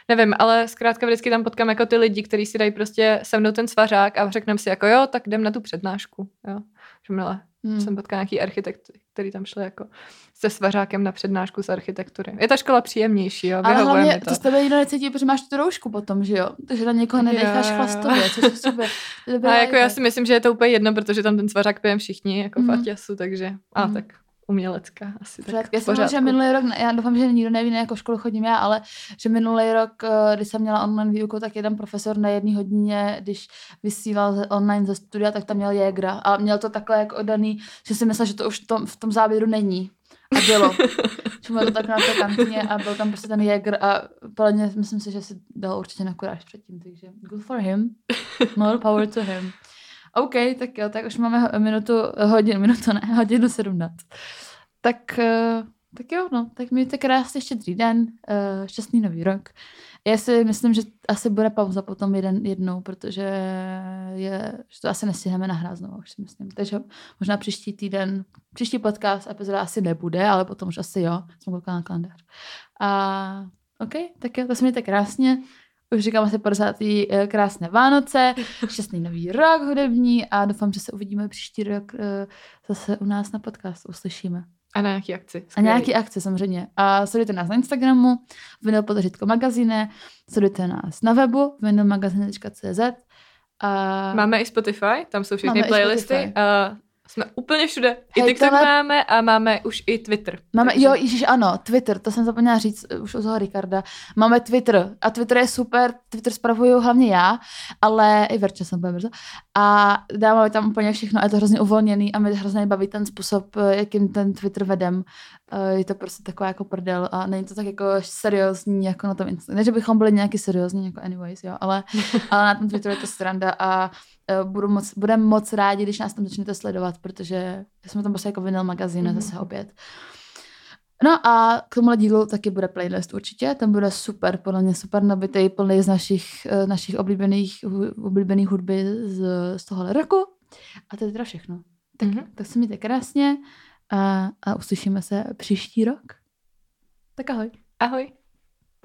Nevím, nevím, ale zkrátka vždycky tam potkám jako ty lidi, kteří si dají prostě se mnou ten svařák a řekneme si jako jo, tak jdem na tu přednášku. Jo. Že Hmm. Jsem potkala nějaký architekt, který tam šel jako se svařákem na přednášku z architektury. Je ta škola příjemnější, jo, Ale hlavně to. to z tebe nikdo necítí, protože máš tu roušku potom, že jo? Takže na někoho nenecháš yeah. chlastově, což je super. A jako já si myslím, že je to úplně jedno, protože tam ten svařák pijeme všichni, jako hmm. Fatiasu, takže a hmm. tak umělecká asi. Tak já jsem že minulý rok, já doufám, že nikdo neví, na jakou školu chodím já, ale že minulý rok, eh, když jsem měla online výuku, tak jeden profesor na jedné hodině, když vysílal online ze studia, tak tam měl Jägra a měl to takhle jako oddaný, že si myslel, že to už v tom, v tom záběru není. A bylo. Čemu to tak na té kantině a byl tam prostě ten Jäger a plně myslím si, že si dal určitě na kuráž předtím, takže good for him. More power to him. OK, tak jo, tak už máme minutu, hodinu, minutu ne, hodinu sedmnáct. Tak, eh, tak jo, no, tak mějte krásný štědrý den, eh, šťastný nový rok. Já si myslím, že asi bude pauza potom jeden, jednou, protože je, že to asi nestihneme nahrát znovu, už si myslím. Takže možná příští týden, příští podcast epizoda asi nebude, ale potom už asi jo, jsem koukala na kalendář. A OK, tak jo, to se mějte krásně už říkám asi 50. Eh, krásné Vánoce, šťastný nový rok hudební a doufám, že se uvidíme příští rok eh, zase u nás na podcastu, uslyšíme. A na nějaký akci. Skvělý. A nějaký akci samozřejmě. A sledujte nás na Instagramu, vinyl podržitko magazíne, sledujte nás na webu vinylmagazine.cz a... Máme i Spotify, tam jsou všechny Máme playlisty. Jsme úplně všude. I TikTok tohle... máme a máme už i Twitter. Máme, takže... jo, ježiš, ano, Twitter, to jsem zapomněla říct uh, už u toho Ricarda. Máme Twitter a Twitter je super, Twitter spravuju hlavně já, ale i Verča jsem bude brzo. A dáváme tam úplně všechno a je to hrozně uvolněný a mě hrozně baví ten způsob, uh, jakým ten Twitter vedem. Uh, je to prostě taková jako prdel a není to tak jako seriózní jako na tom Instagramu. Ne, že bychom byli nějaký seriózní jako anyways, jo, ale, ale na tom Twitteru je to stranda a budu moc, budeme moc rádi, když nás tam začnete sledovat, protože jsme tam prostě jako vinyl magazín mm-hmm. zase opět. No a k tomuhle dílu taky bude playlist určitě, ten bude super, podle mě super nabitý, plný z našich, uh, našich oblíbených, oblíbených hudby z, z tohohle roku. A to je teda všechno. Tak, mm-hmm. tak se mějte krásně a, a uslyšíme se příští rok. Tak ahoj. Ahoj.